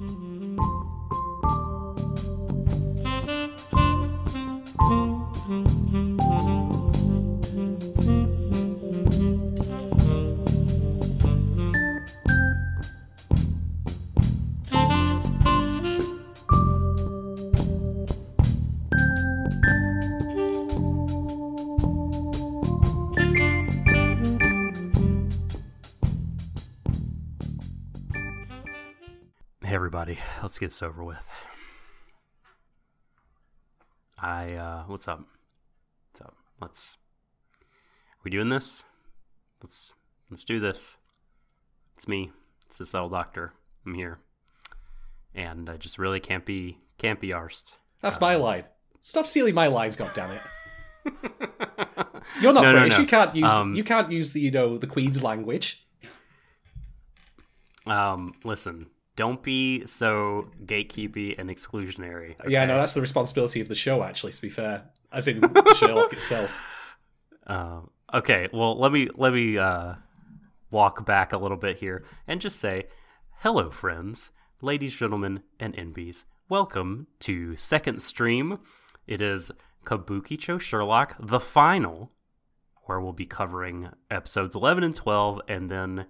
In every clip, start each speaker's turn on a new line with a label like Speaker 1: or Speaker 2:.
Speaker 1: Hey get this over with. I uh what's up? What's up? Let's we doing this? Let's let's do this. It's me. It's the subtle doctor. I'm here. And I just really can't be can't be arsed.
Speaker 2: That's my line. Stop stealing my lines, goddammit. You're not
Speaker 1: No, no,
Speaker 2: British.
Speaker 1: no.
Speaker 2: You can't use
Speaker 1: Um,
Speaker 2: you can't use the you know the Queen's language.
Speaker 1: Um listen, don't be so gatekeepy and exclusionary.
Speaker 2: Yeah,
Speaker 1: okay?
Speaker 2: no, that's the responsibility of the show. Actually, to be fair, as in Sherlock itself.
Speaker 1: Uh, okay, well let me let me uh, walk back a little bit here and just say, hello, friends, ladies, gentlemen, and NBs. Welcome to second stream. It is Kabukicho Sherlock, the final, where we'll be covering episodes eleven and twelve, and then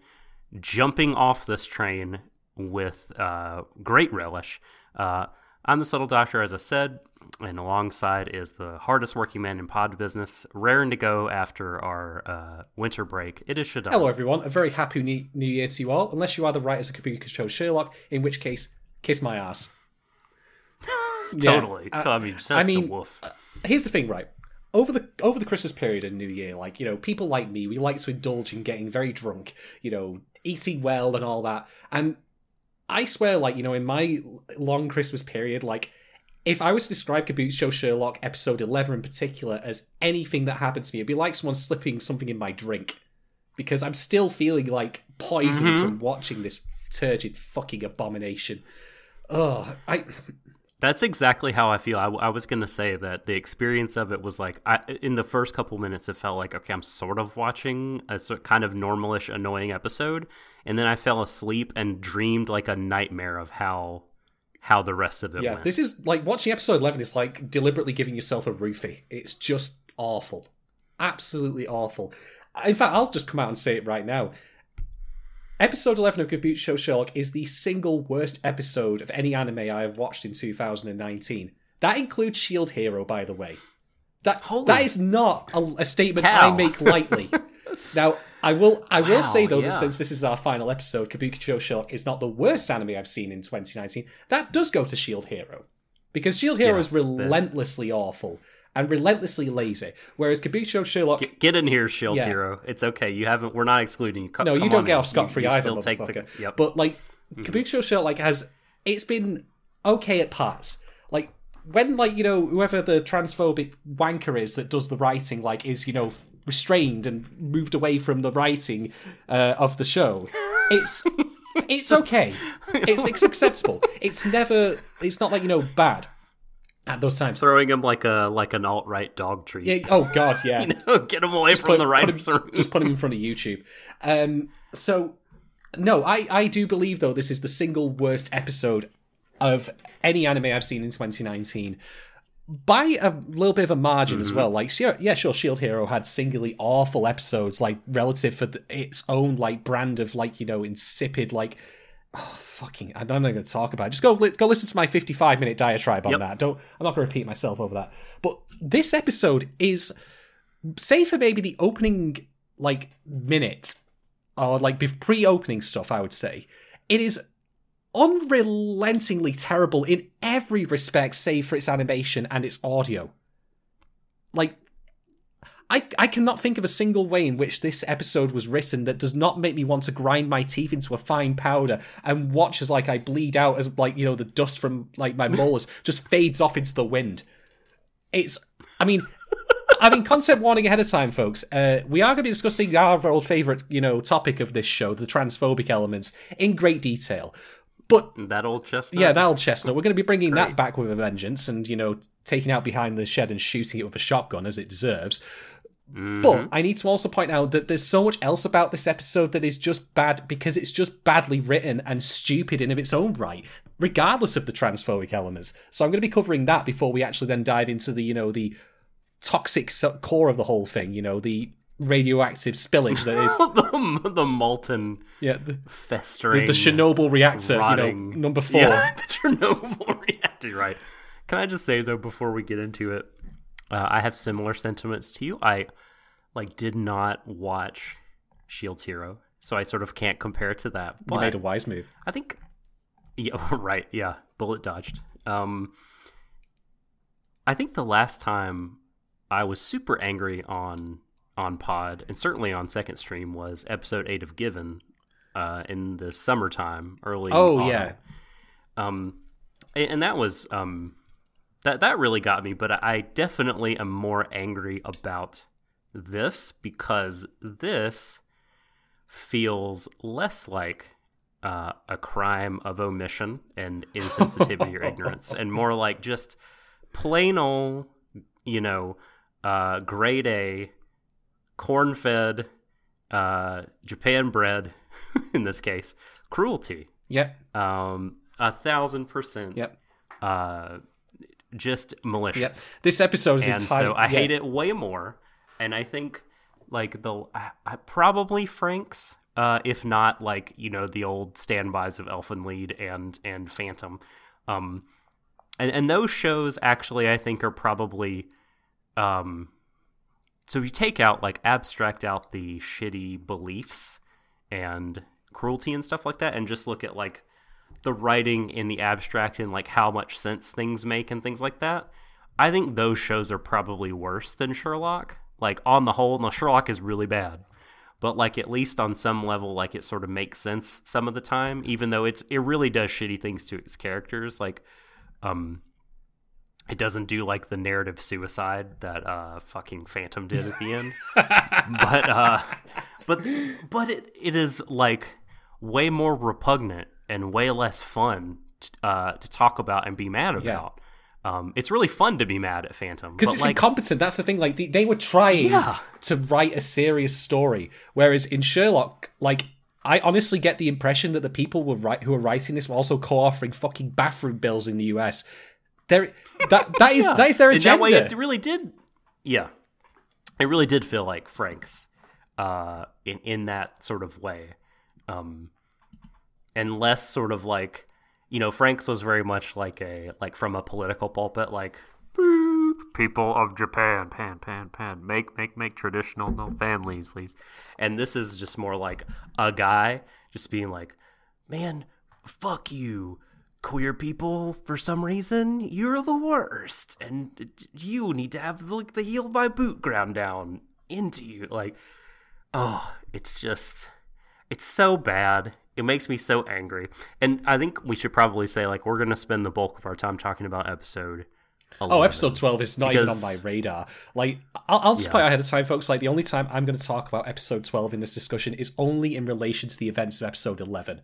Speaker 1: jumping off this train with uh, great relish. Uh, I'm the Subtle Doctor, as I said, and alongside is the hardest working man in pod business, raring to go after our uh, winter break. It is Shadan.
Speaker 2: Hello, everyone. A very happy new, new year to you all. Unless you are the writers of Kabukicho Sherlock, in which case, kiss my ass.
Speaker 1: Totally.
Speaker 2: Yeah, uh,
Speaker 1: I mean,
Speaker 2: I mean,
Speaker 1: the wolf.
Speaker 2: here's the thing, right? Over the over the Christmas period and New Year, like you know, people like me, we like to indulge in getting very drunk, you know, eating well and all that. And I swear, like you know, in my long Christmas period, like if I was to describe Show Sherlock episode eleven in particular as anything that happened to me, it'd be like someone slipping something in my drink because I'm still feeling like poison
Speaker 1: Mm-hmm.
Speaker 2: from watching this turgid fucking abomination. Oh, I
Speaker 1: That's exactly how I feel. I, I was going to say that the experience of it was like, I, in the first couple minutes, it felt like, okay, I'm sort of watching a sort kind of normalish, annoying episode. And then I fell asleep and dreamed like a nightmare of how how the rest of it
Speaker 2: Yeah,
Speaker 1: went.
Speaker 2: this is like watching episode 11 is like deliberately giving yourself a roofie. It's just awful. Absolutely awful. In fact, I'll just come out and say it right now. Episode 11 of Kabukicho Sherlock is the single worst episode of any anime I have watched in 2019. That includes Shield Hero, by the way. That
Speaker 1: Holy
Speaker 2: that is not a, a statement
Speaker 1: cow.
Speaker 2: I make lightly. now, I will I will
Speaker 1: Wow,
Speaker 2: say though
Speaker 1: yeah.
Speaker 2: that since this is our final episode, Kabukicho Sherlock is not the worst anime I've seen in 2019. That does go to Shield Hero because Shield Hero
Speaker 1: Yeah,
Speaker 2: is relentlessly awful and relentlessly lazy, whereas Kabukicho Sherlock.
Speaker 1: Get in here, Shield
Speaker 2: Yeah.
Speaker 1: Hero. It's okay. You haven't. We're not excluding you. Co-
Speaker 2: no, you don't get off scot free either,
Speaker 1: Still take the. Yep.
Speaker 2: But like, Kabukicho Sherlock like has it's been okay at parts. Like when like you know whoever the transphobic wanker is that does the writing like is you know restrained and moved away from the writing uh, of the show. It's it's okay. It's, it's acceptable. It's never. It's not like you know bad at those times.
Speaker 1: Throwing him like a like an alt right dog treat.
Speaker 2: Yeah, oh god, yeah.
Speaker 1: Get him away from
Speaker 2: put-
Speaker 1: the
Speaker 2: put him-
Speaker 1: room.
Speaker 2: just put him in front of YouTube. Um, so, no, I, I do believe though this is the single worst episode of any anime I've seen in 2019 by a little bit of a margin
Speaker 1: Mm-hmm.
Speaker 2: as well. Like, yeah, sure, Shield Hero had singularly awful episodes, like relative for the, its own like brand of like you know insipid like. Oh, fucking, I'm not going to talk about it. Just go li- go listen to my 55 minute diatribe on
Speaker 1: Yep.
Speaker 2: that. Don't. I'm not going to repeat myself over that. But this episode is say for maybe the opening like minute or like pre-opening stuff i would say it is unrelentingly terrible in every respect save for its animation and its audio like I, I cannot think of a single way in which this episode was written that does not make me want to grind my teeth into a fine powder and watch as like I bleed out as like you know the dust from like my molars just fades off into the wind. It's I mean I mean, concept warning ahead of time, folks. Uh, we are going to be discussing our old favorite, you know, topic of this show, the transphobic elements, in great detail. But
Speaker 1: that old chestnut.
Speaker 2: yeah, that old chestnut. We're going to be bringing that back with a vengeance, and you know, taking out behind the shed and shooting it with a shotgun as it deserves.
Speaker 1: Mhm.
Speaker 2: But I need to also point out that there's so much else about this episode that is just bad because it's just badly written and stupid in of its own right, regardless of the transphobic elements. So I'm going to be covering that before we actually then dive into the, you know, the toxic core of the whole thing, you know, the radioactive spillage that is,
Speaker 1: the, the molten
Speaker 2: yeah, the,
Speaker 1: festering
Speaker 2: the Chernobyl reactor,
Speaker 1: rotting.
Speaker 2: you know, number four.
Speaker 1: Yeah, the Chernobyl reactor, right. Can I just say though before we get into it, uh, I have similar sentiments to you. I like did not watch Shield Hero, so I sort of can't compare to that.
Speaker 2: You made a wise move.
Speaker 1: I think yeah, right, yeah, bullet dodged. Um I think the last time I was super angry on on Pod and certainly on second stream was episode 8 of Given uh in the summertime early
Speaker 2: Oh,
Speaker 1: autumn.
Speaker 2: yeah.
Speaker 1: Um and, and that was um that that really got me, but I definitely am more angry about this because this feels less like uh, a crime of omission and insensitivity or ignorance, and more like just plain old, you know, uh, grade A, corn fed, uh, Japan bred, in this case, cruelty.
Speaker 2: Yep,
Speaker 1: Um, a thousand percent.
Speaker 2: yep,
Speaker 1: Uh, just malicious
Speaker 2: yep. This episode is
Speaker 1: and so I hate it way more. And I think like the I, I, probably Franxx, uh, if not like you know the old standbys of Elfen Lied and and Phantom, um, and and those shows actually I think are probably, um, so if you take out like abstract out the shitty beliefs and cruelty and stuff like that, and just look at like the writing in the abstract and like how much sense things make and things like that. I think those shows are probably worse than Sherlock. Like on the whole, now Sherlock is really bad, but like at least on some level, like it sort of makes sense some of the time, even though it's it really does shitty things to its characters. Like, um, it doesn't do like the narrative suicide that uh fucking Phantom did at the end, but uh, but but it it is like way more repugnant and way less fun t- uh, to talk about and be mad about. Um, it's really fun to be mad at Phantom
Speaker 2: because it's
Speaker 1: like,
Speaker 2: incompetent. That's the thing. Like they, they were trying
Speaker 1: Yeah.
Speaker 2: to write a serious story, whereas in Sherlock, like I honestly get the impression that the people were right who were writing this were also co-offering fucking bathroom bills in the US. There, that that is
Speaker 1: Yeah.
Speaker 2: that is their
Speaker 1: In
Speaker 2: agenda.
Speaker 1: that way, it really did. Yeah, it really did feel like Franxx uh, in in that sort of way, um, and less sort of like you know Franxx was very much like a like from a political pulpit like people of Japan, pan, pan, pan, make make make traditional no families, please. And this is just more like a guy just being like, man, fuck you queer people for some reason you're the worst and you need to have like the heel of my boot ground down into you like oh it's just it's so bad it makes me so angry and i think we should probably say like we're gonna spend the bulk of our time talking about episode 11.
Speaker 2: Oh, episode 12 is not even on
Speaker 1: Because-
Speaker 2: my radar. Like, I'll, I'll just
Speaker 1: Yeah.
Speaker 2: point out ahead of time, folks. Like, the only time I'm going to talk about episode 12 in this discussion is only in relation to the events of episode 11.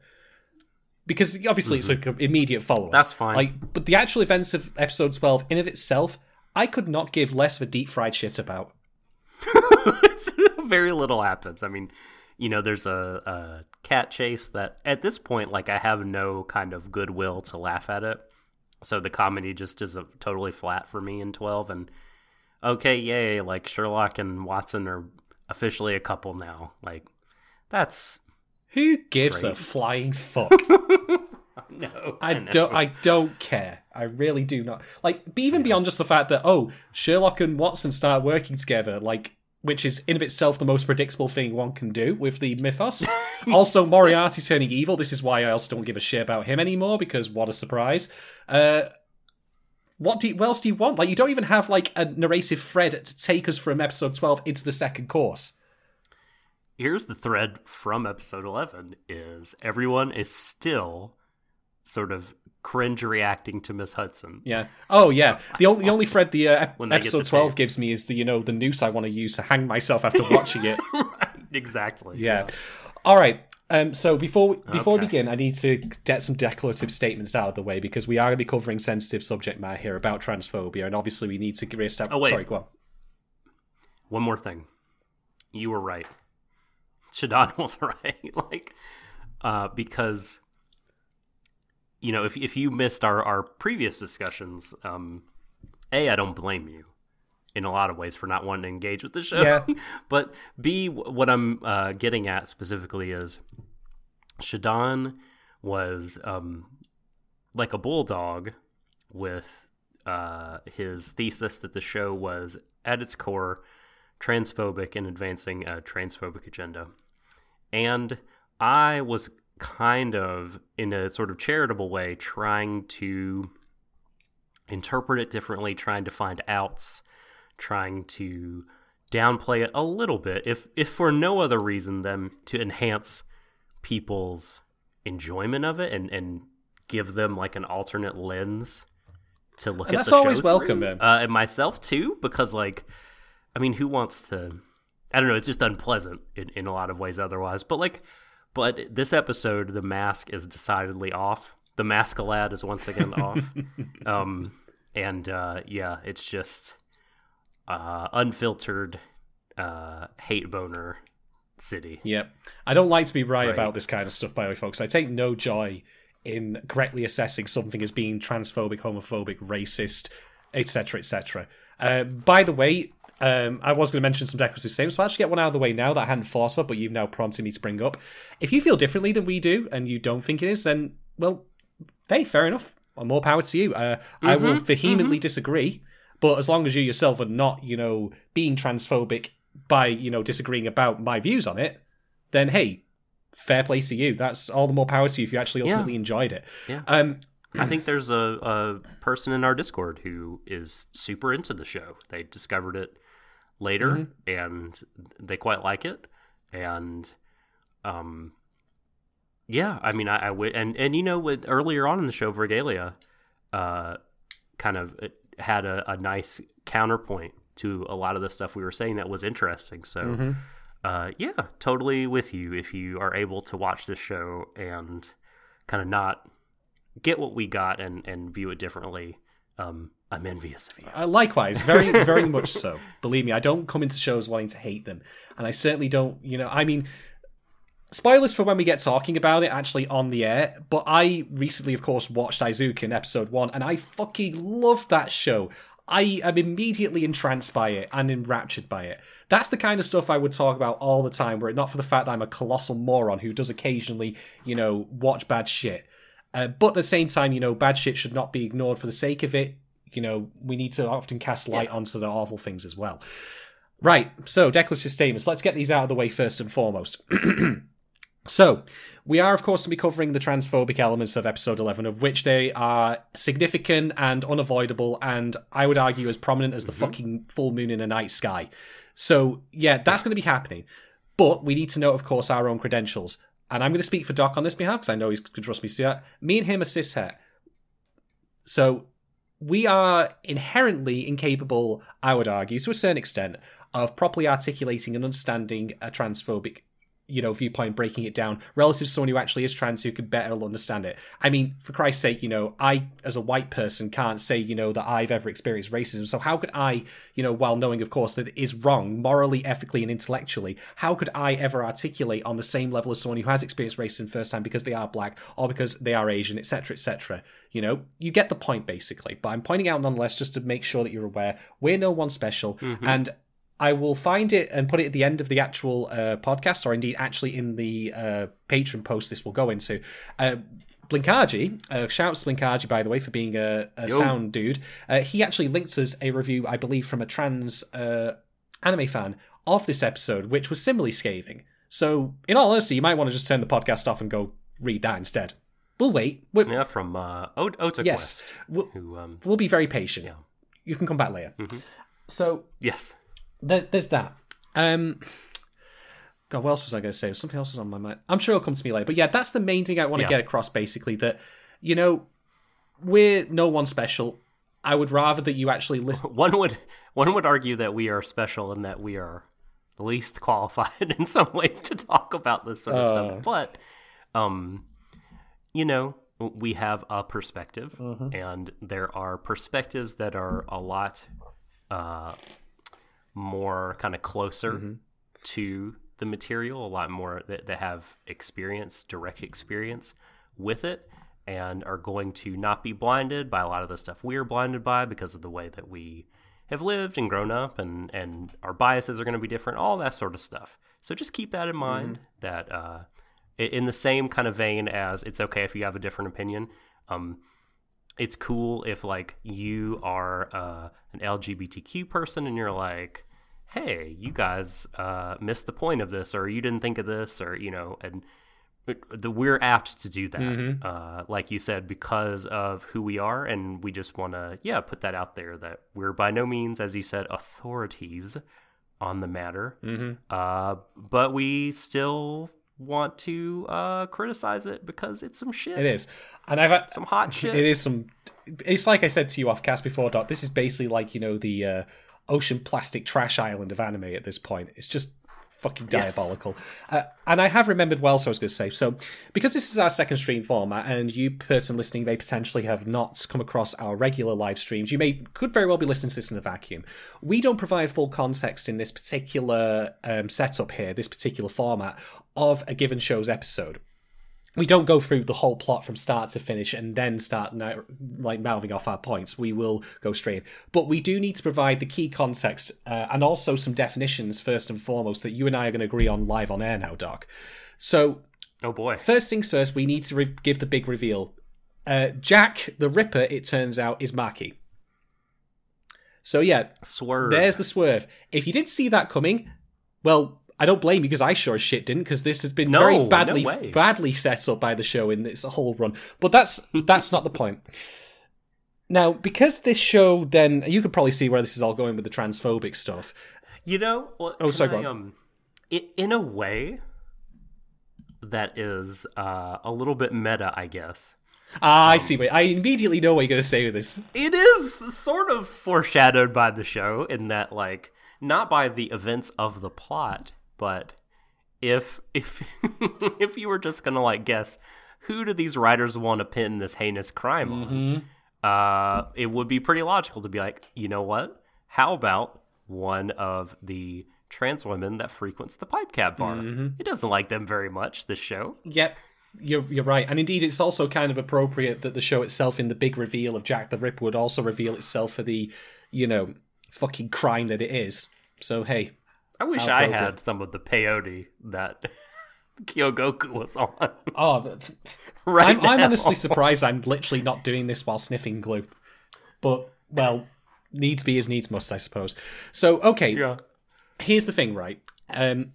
Speaker 2: Because obviously it's an immediate follow up.
Speaker 1: Mm-hmm. That's fine.
Speaker 2: Like, but the actual events of episode 12, in of itself, I could not give less of a deep fried shit about.
Speaker 1: very little happens. I mean, you know, there's a, a cat chase that at this point, like, I have no kind of goodwill to laugh at it. So the comedy just is a, totally flat for me in 12. And okay, yay, like Sherlock and Watson are officially a couple now. Like, that's
Speaker 2: Who gives a flying fuck?
Speaker 1: no.
Speaker 2: I
Speaker 1: know.
Speaker 2: don't. I don't care. I really do not. Like, even beyond just the fact that oh, Sherlock and Watson start working together, like, which is in of itself the most predictable thing one can do with the mythos. also, Moriarty turning evil. This is why I also don't give a shit about him anymore because what a surprise. Uh, what do you, what else do you want? Like, you don't even have like a narrative thread to take us from episode twelve into the second course.
Speaker 1: Here's the thread from episode 11 is everyone is still sort of cringe reacting to Miss Hudson.
Speaker 2: Yeah. Oh, yeah. The only the only thread the uh, episode
Speaker 1: the
Speaker 2: twelve
Speaker 1: tapes.
Speaker 2: gives me is the you know the noose I want to use to hang myself after watching it.
Speaker 1: exactly.
Speaker 2: Yeah. All right. Um, so before before we begin, I need to get some declarative statements out of the way because we are going to be covering sensitive subject matter here about transphobia, and obviously we need to reestablish.
Speaker 1: Oh, wait.
Speaker 2: Sorry, go on.
Speaker 1: One more thing. you were right. Shadon was right. like, uh, because you know, if if you missed our our previous discussions, um, a I don't blame you in a lot of ways for not wanting to engage with the show.
Speaker 2: Yeah.
Speaker 1: but B, what I'm uh, getting at specifically is Shadon was um, like a bulldog with uh, his thesis that the show was at its core transphobic and advancing a transphobic agenda. And I was kind of, in a sort of charitable way, trying to interpret it differently, trying to find outs, trying to downplay it a little bit, if if for no other reason than to enhance people's enjoyment of it and and give them like an alternate lens to look
Speaker 2: And
Speaker 1: at
Speaker 2: that's
Speaker 1: the
Speaker 2: always welcome, man.
Speaker 1: Uh, and myself too, because like, I mean, who wants to? I don't know. It's just unpleasant in, in a lot of ways otherwise. But like, but this episode, the mask is decidedly off. The maskalad is once again off. Um, and uh, yeah, it's just uh, unfiltered uh, hate boner city.
Speaker 2: Yep. I don't like to be right,
Speaker 1: Right.
Speaker 2: about this kind of stuff, by the way, folks. I take no joy in correctly assessing something as being transphobic, homophobic, racist, etc., etc. Uh, by the way, um, I was going to mention some decorative statements, so I'll actually get one out of the way now that I hadn't thought of, but you've now prompted me to bring up. If you feel differently than we do and you don't think it is, then, well, hey, fair enough. More power to you. Uh, I will vehemently disagree, but as long as you yourself are not, you know, being transphobic by, you know, disagreeing about my views on it, then hey, fair play to you. That's all the more power to you if you actually ultimately enjoyed it.
Speaker 1: Yeah.
Speaker 2: Um,
Speaker 1: I think there's a, a person in our Discord who is super into the show. They discovered it later and they quite like it. And um, yeah, I mean, I, I would, and and you know, with earlier on in the show, Vergalia, uh, kind of uh, had a, a nice counterpoint to a lot of the stuff we were saying that was interesting. So, uh, yeah, totally with you if you are able to watch this show and kind of not get what we got and and view it differently. Um, I'm envious of you.
Speaker 2: Uh, likewise, very, very much so. Believe me, I don't come into shows wanting to hate them, and I certainly don't. You know, I mean, spoilers for when we get talking about it actually on the air. But I recently, of course, watched Eizouken in episode one, and I fucking love that show. I am immediately entranced by it and enraptured by it. That's the kind of stuff I would talk about all the time, were it not for the fact that I'm a colossal moron who does occasionally, you know, watch bad shit. Uh, but at the same time, you know, bad shit should not be ignored for the sake of it. You know, we need to often cast light onto the awful things as well. Right, so declarative statements. Let's get these out of the way first and foremost. so, we are, of course, to be covering the transphobic elements of episode 11, of which they are significant and unavoidable, and I would argue as prominent as the mm-hmm. fucking full moon in a night sky. So, yeah, that's going to be happening. But we need to know, of course, our own credentials. And I'm going to speak for Doc on this behalf because I know he's going to trust me to do that. Me and him are cishet. So we are inherently incapable, I would argue, to a certain extent, of properly articulating and understanding a transphobic, you know, viewpoint, breaking it down relative to someone who actually is trans who could better understand it. I mean, for Christ's sake, you know, I, as a white person, can't say, you know, that I've ever experienced racism. So how could I, you know, while knowing, of course, that it is wrong morally, ethically, and intellectually, how could I ever articulate on the same level as someone who has experienced racism firsthand because they are black or because they are Asian, etc., etc.? You know, you get the point basically. But I'm pointing out nonetheless just to make sure that you're aware we're no one special. Mm-hmm. And I will find it and put it at the end of the actual uh, podcast, or indeed actually in the uh, patron post this will go into. Uh, Blinkaji, uh, shout out to Blinkaji, by the way, for being a, a sound dude. Uh, he actually linked us a review, I believe, from a trans uh, anime fan of this episode, which was similarly scathing. So, in all honesty, you might want to just turn the podcast off and go read that instead. We'll wait. We'll,
Speaker 1: Yeah, from uh,
Speaker 2: Yes. We'll,
Speaker 1: who um,
Speaker 2: we'll be very patient.
Speaker 1: Yeah.
Speaker 2: You can come back later. So,
Speaker 1: yes,
Speaker 2: there's, there's that. Um, God, what else was I going to say? Something else was on my mind. I'm sure it'll come to me later. But yeah, that's the main thing I want to
Speaker 1: Yeah.
Speaker 2: get across. Basically, that you know, we're no one special. I would rather that you actually listen.
Speaker 1: one would one would argue that we are special and that we are least qualified in some ways to talk about this sort of
Speaker 2: Uh.
Speaker 1: stuff. But um, you know, we have a perspective, and there are perspectives that are a lot uh more kind of closer to the material, a lot more that, that have experience, direct experience with it, and are going to not be blinded by a lot of the stuff we're blinded by because of the way that we have lived and grown up, and and our biases are going to be different, all that sort of stuff. So just keep that in mind. That uh, in the same kind of vein as it's okay if you have a different opinion. Um, it's cool if like you are uh, an LGBTQ person and you're like, hey, you guys uh, missed the point of this, or you didn't think of this, or you know, and it- the we're apt to do that, uh, like you said, because of who we are, and we just want to, yeah, put that out there that we're by no means, as you said, authorities on the matter,
Speaker 2: Mm-hmm.
Speaker 1: uh, but we still want to uh, criticize it because it's some shit,
Speaker 2: It is, and I've had,
Speaker 1: some hot shit.
Speaker 2: it is some. It's like I said to you off cast before, Doc. This is basically like you know the uh, ocean plastic trash island of anime at this point. It's just fucking
Speaker 1: Yes.
Speaker 2: diabolical. Uh, and I have remembered well, so I was going to say so because this is our second stream format, and you person listening may potentially have not come across our regular live streams. You may could very well be listening to this in a vacuum. We don't provide full context in this particular um, setup here, this particular format of a given show's episode we don't go through the whole plot from start to finish and then start like mouthing off our points. We will go straight, in. but we do need to provide the key context uh, and also some definitions first and foremost that you and I are going to agree on live on air now, Doc. So
Speaker 1: oh boy,
Speaker 2: first things first, we need to re- give the big reveal. Uh, Jack the Ripper, it turns out, is Maki. So yeah,
Speaker 1: swerve.
Speaker 2: there's the swerve. If you didn't see that coming, well, I don't blame you because I sure as shit didn't because this has been
Speaker 1: No,
Speaker 2: very badly
Speaker 1: way.
Speaker 2: badly set up by the show in its whole run. But that's that's not the point. Now, because this show, then you could probably see where this is all going with the transphobic stuff.
Speaker 1: You know, well,
Speaker 2: Oh, sorry,
Speaker 1: I, um, i in a way that is uh, a little bit meta, I guess.
Speaker 2: Ah, I see. Wait, I immediately know what you're going to say with this.
Speaker 1: It is sort of foreshadowed by the show in that, like, not by the events of the plot, but if if if you were just gonna like guess who do these writers want to pin this heinous crime on, uh, it would be pretty logical to be like, you know what? How about one of the trans women that frequents the Pipe Cat bar? It doesn't like them very much. This show.
Speaker 2: Yep. You're, you're right. And indeed, it's also kind of appropriate that the show itself, in the big reveal of Jack the Ripper, would also reveal itself for the, you know, fucking crime that it is. So, hey,
Speaker 1: I wish I had some of the peyote that Kyogoku was on.
Speaker 2: oh,
Speaker 1: right
Speaker 2: I'm, I'm honestly surprised I'm literally not doing this while sniffing glue. But, well, needs be as needs must, I suppose. So, okay,
Speaker 1: Yeah.
Speaker 2: here's the thing, right? Um,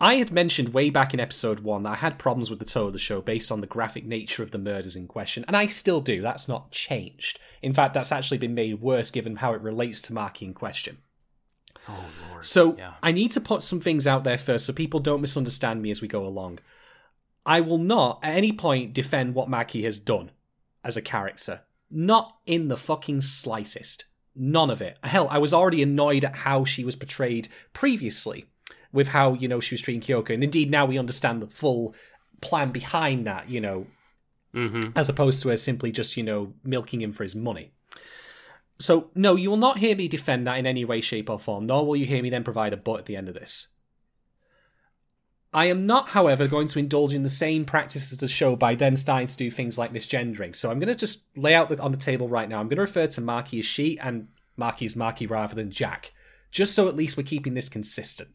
Speaker 2: I had mentioned way back in episode one that I had problems with the tone of the show based on the graphic nature of the murders in question, and I still do. That's not changed. In fact, that's actually been made worse given how it relates to Maki in question.
Speaker 1: Oh lord.
Speaker 2: So
Speaker 1: Yeah.
Speaker 2: I need to put some things out there first so people don't misunderstand me as we go along. I will not at any point defend what Maki has done as a character. Not in the fucking slightest. None of it. Hell, I was already annoyed at how she was portrayed previously with how, you know, she was treating Kyogoku. And indeed now we understand the full plan behind that, you know,
Speaker 1: Mm-hmm.
Speaker 2: as opposed to her simply just, you know, milking him for his money. So, no, you will not hear me defend that in any way, shape, or form, nor will you hear me then provide a but at the end of this. I am not, however, going to indulge in the same practice as the show by then starting to do things like misgendering. So I'm going to just lay out on the table right now. I'm going to refer to Maki as she and Maki as Maki rather than Jack, just so at least we're keeping this consistent.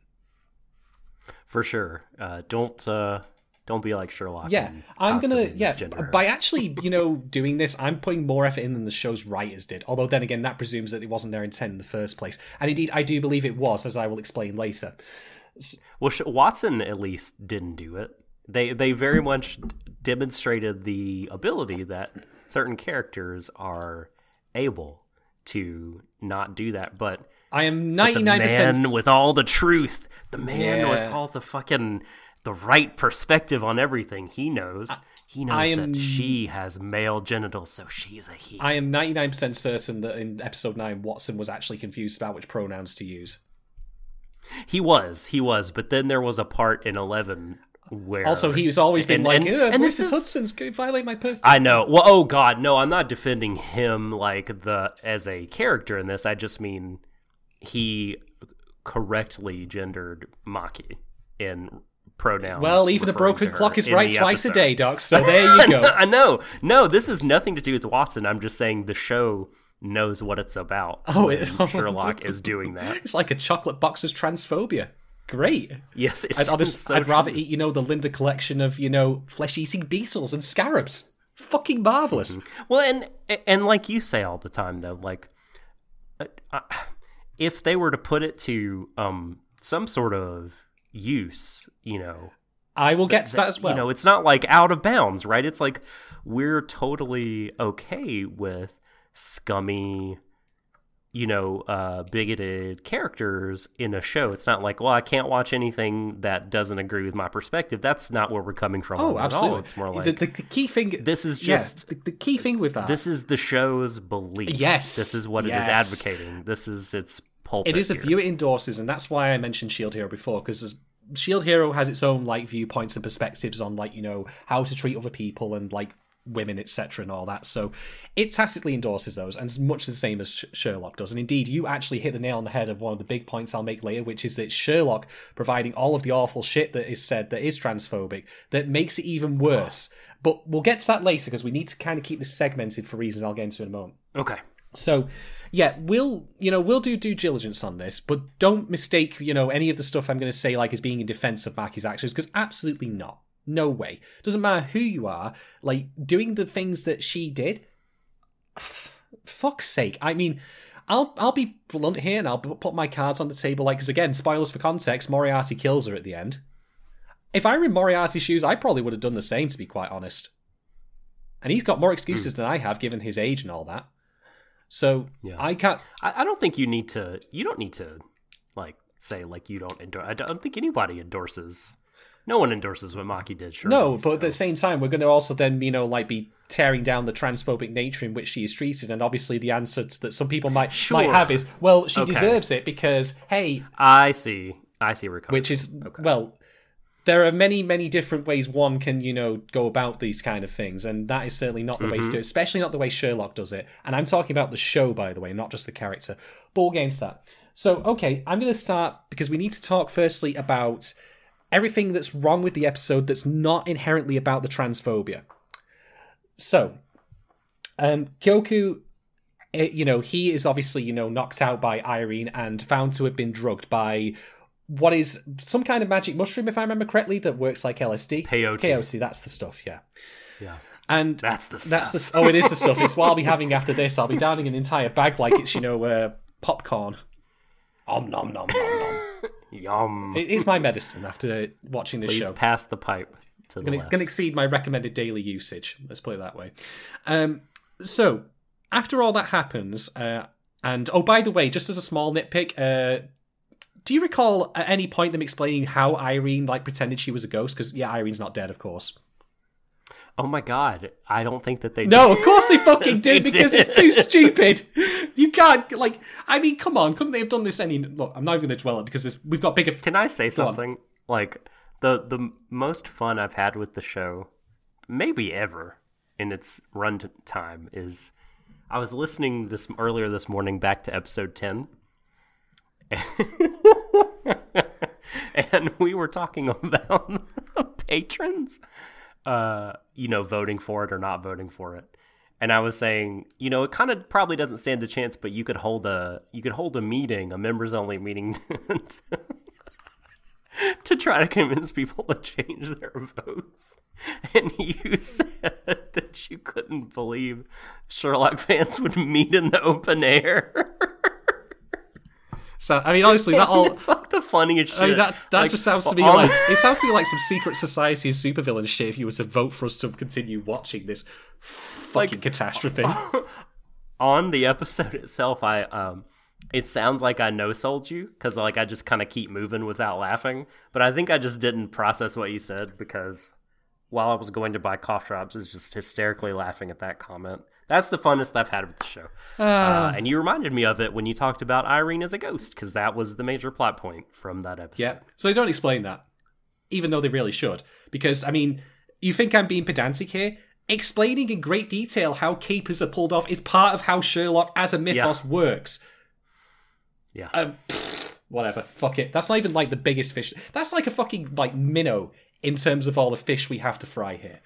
Speaker 1: For sure. Uh, don't uh, don't be like Sherlock.
Speaker 2: Yeah, I'm gonna yeah. By actually, you know, doing this, I'm putting more effort in than the show's writers did. Although then again, that presumes that it wasn't their intent in the first place. And indeed, I do believe it was, as I will explain later.
Speaker 1: Well, Watson at least didn't do it. They they very much demonstrated the ability that certain characters are able to not do that, but
Speaker 2: I am ninety nine percent
Speaker 1: with all the truth, the man
Speaker 2: Yeah.
Speaker 1: with all the fucking the right perspective on everything, he knows. He knows
Speaker 2: am-
Speaker 1: that she has male genitals, so she's a he.
Speaker 2: I am ninety nine percent certain that in episode nine, Watson was actually confused about which pronouns to use.
Speaker 1: He was, he was, but then there was a part in eleven where
Speaker 2: Also, he's always been
Speaker 1: And-
Speaker 2: like,
Speaker 1: and-
Speaker 2: "Ugh,
Speaker 1: and
Speaker 2: this
Speaker 1: this
Speaker 2: is
Speaker 1: is-
Speaker 2: Hudson's going to violate my person."
Speaker 1: I know. Well, oh God, no, I'm not defending him like the as a character in this. I just mean he correctly gendered Maki in pronouns.
Speaker 2: Well, even a broken clock is right
Speaker 1: the
Speaker 2: twice a day, Doc. So there you go.
Speaker 1: I know. No, this has nothing to do with Watson. I'm just saying the show knows what it's about.
Speaker 2: Oh, it-
Speaker 1: Sherlock is doing that.
Speaker 2: It's like a chocolate boxer's transphobia. Great.
Speaker 1: Yes, it's
Speaker 2: I'd, honest,
Speaker 1: so
Speaker 2: I'd rather eat, you know, the Linda collection of, you know, flesh-eating beetles and scarabs. Fucking marvelous.
Speaker 1: Well, and and like you say all the time though, like uh, uh, if they were to put it to um some sort of use, you know,
Speaker 2: I will get to that as well.
Speaker 1: you know, it's not like out of bounds, right? It's like we're totally okay with scummy, you know, uh, bigoted characters in a show. It's not like, well, I can't watch anything that doesn't agree with my perspective. That's not where we're coming from.
Speaker 2: oh,
Speaker 1: on it all.
Speaker 2: absolutely.
Speaker 1: It's more like
Speaker 2: the, the, the key thing.
Speaker 1: this is
Speaker 2: yeah,
Speaker 1: just
Speaker 2: the, the key thing with that.
Speaker 1: this is the show's belief.
Speaker 2: Yes,
Speaker 1: this is what it is advocating. This is its pulpit.
Speaker 2: It is a view it endorses, and that's why I mentioned Shield Hero before, because Shield Hero has its own like viewpoints and perspectives on like you know how to treat other people and like women, etc., and all that. So it tacitly endorses those, and it's much the same as Sh- Sherlock does. And indeed, you actually hit the nail on the head of one of the big points I'll make later, which is that Sherlock providing all of the awful shit that is said that is transphobic that makes it even worse. Ah. But we'll get to that later because we need to kind of keep this segmented for reasons I'll get into in a moment.
Speaker 1: Okay.
Speaker 2: So, yeah, we'll you know we'll do due diligence on this, but don't mistake you know any of the stuff I'm going to say like as being in defense of Maki's actions because absolutely not. No way. Doesn't matter who you are. Like doing the things that she did. Fuck's sake. I mean, I'll I'll be blunt here and I'll put my cards on the table. Like, because again, spoilers for context. Moriarty kills her at the end. If I were in Moriarty's shoes, I probably would have done the same. To be quite honest. And he's got more excuses hmm. than I have, given his age and all that. So
Speaker 1: Yeah.
Speaker 2: I can't.
Speaker 1: I, I don't think you need to. You don't need to, like, say like you don't endorse. I don't think anybody endorses. No one endorses what Maki did. Sure.
Speaker 2: No, but at the same time, we're going to also then, you know, like be tearing down the transphobic nature in which she is treated, and obviously the answer that some people might
Speaker 1: Sure.
Speaker 2: might have is, well, she
Speaker 1: Okay.
Speaker 2: deserves it because, hey,
Speaker 1: I see. I see where coming
Speaker 2: which is okay. well, there are many many different ways one can you know go about these kind of things, and that is certainly not the way to do it, especially not the way Sherlock does it. And I'm talking about the show, by the way, not just the character. But get into that. So, okay, I'm going to start because we need to talk firstly about everything that's wrong with the episode that's not inherently about the transphobia. So, um, Kyogoku, eh, you know, he is obviously, you know, knocked out by Irene and found to have been drugged by what is some kind of magic mushroom, if I remember correctly, that works like LSD.
Speaker 1: Peyote.
Speaker 2: Peyote, that's the stuff, yeah.
Speaker 1: Yeah.
Speaker 2: And
Speaker 1: That's the
Speaker 2: that's
Speaker 1: stuff.
Speaker 2: the oh, it is the stuff. It's what I'll be having after this. I'll be downing an entire bag like it's you know uh, popcorn. Om nom nom nom nom.
Speaker 1: Yum.
Speaker 2: It is my medicine after watching this
Speaker 1: Please
Speaker 2: show.
Speaker 1: pass the pipe to the
Speaker 2: Gonna, gonna exceed my recommended daily usage. Let's put it that way. Um, so after all that happens, uh, and oh, by the way, just as a small nitpick, uh, do you recall at any point them explaining how Irene like pretended she was a ghost? Because yeah, Irene's not dead, of course.
Speaker 1: Oh my god! I don't think that they.
Speaker 2: No, of course they fucking did because it's too stupid. You can't like. I mean, come on, couldn't they have done this any? Look, I'm not even going to dwell it because we've got bigger.
Speaker 1: Can I say
Speaker 2: on.
Speaker 1: something? Like the the most fun I've had with the show, maybe ever in its run time, is I was listening this earlier this morning back to episode ten, and we were talking about patrons, uh, you know, voting for it or not voting for it. And I was saying, you know, it kind of probably doesn't stand a chance, but you could hold a you could hold a meeting, a members only meeting, to, to try to convince people to change their votes. And you said that you couldn't believe Sherlock fans would meet in the open air.
Speaker 2: So I mean, honestly, that all.
Speaker 1: it's like the funniest shit.
Speaker 2: I mean, that that
Speaker 1: Like,
Speaker 2: just sounds to me like it sounds to me like some secret society of supervillain shit. If you were to vote for us to continue watching this fucking catastrophe,
Speaker 1: on the episode itself, I um, it sounds like I no sold you because like I just kind of keep moving without laughing. But I think I just didn't process what you said because while I was going to buy cough drops, I was just hysterically laughing at that comment. That's the funnest I've had with the show. Uh, and you reminded me of it when you talked about Irene as a ghost because that was the major plot point from that episode.
Speaker 2: yeah. So they don't explain that, even though they really should. Because I mean, you think I'm being pedantic here? Explaining in great detail how capers are pulled off is part of how Sherlock as a mythos works.
Speaker 1: Yeah.
Speaker 2: Um, pfft, whatever. Fuck it. That's not even like the biggest fish. That's like a fucking like minnow in terms of all the fish we have to fry here.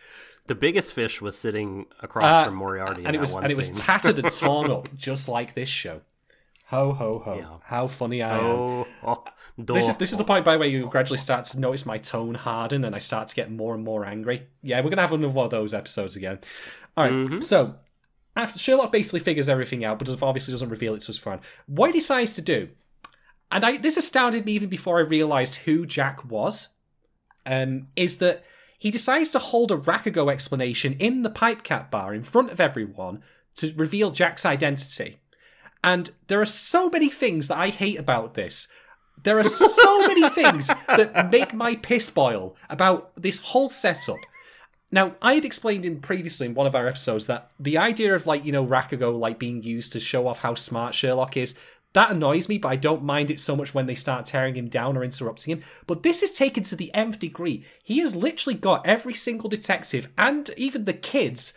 Speaker 1: The biggest fish was sitting across from Moriarty,
Speaker 2: Uh, and it was and it was tattered and torn up, just like this show. Ho ho ho!
Speaker 1: Yeah.
Speaker 2: How funny I am.
Speaker 1: oh, oh,
Speaker 2: This is this is the point by where you gradually start to notice my tone harden and I start to get more and more angry. Yeah, we're gonna have another one of those episodes again. All right,
Speaker 1: Mm-hmm.
Speaker 2: so after Sherlock basically figures everything out, but obviously doesn't reveal it to his friend. What he decides to do, and I this astounded me even before I realized who Jack was, um, is that he decides to hold a Rakugo explanation in the Pipe Cat bar in front of everyone to reveal Jack's identity. And there are so many things that I hate about this. There are so many things that make my piss boil about this whole setup. Now, I had explained in previously in one of our episodes that the idea of like, you know, Rakugo like being used to show off how smart Sherlock is, that annoys me, but I don't mind it so much when they start tearing him down or interrupting him. But this is taken to the nth degree. He has literally got every single detective and even the kids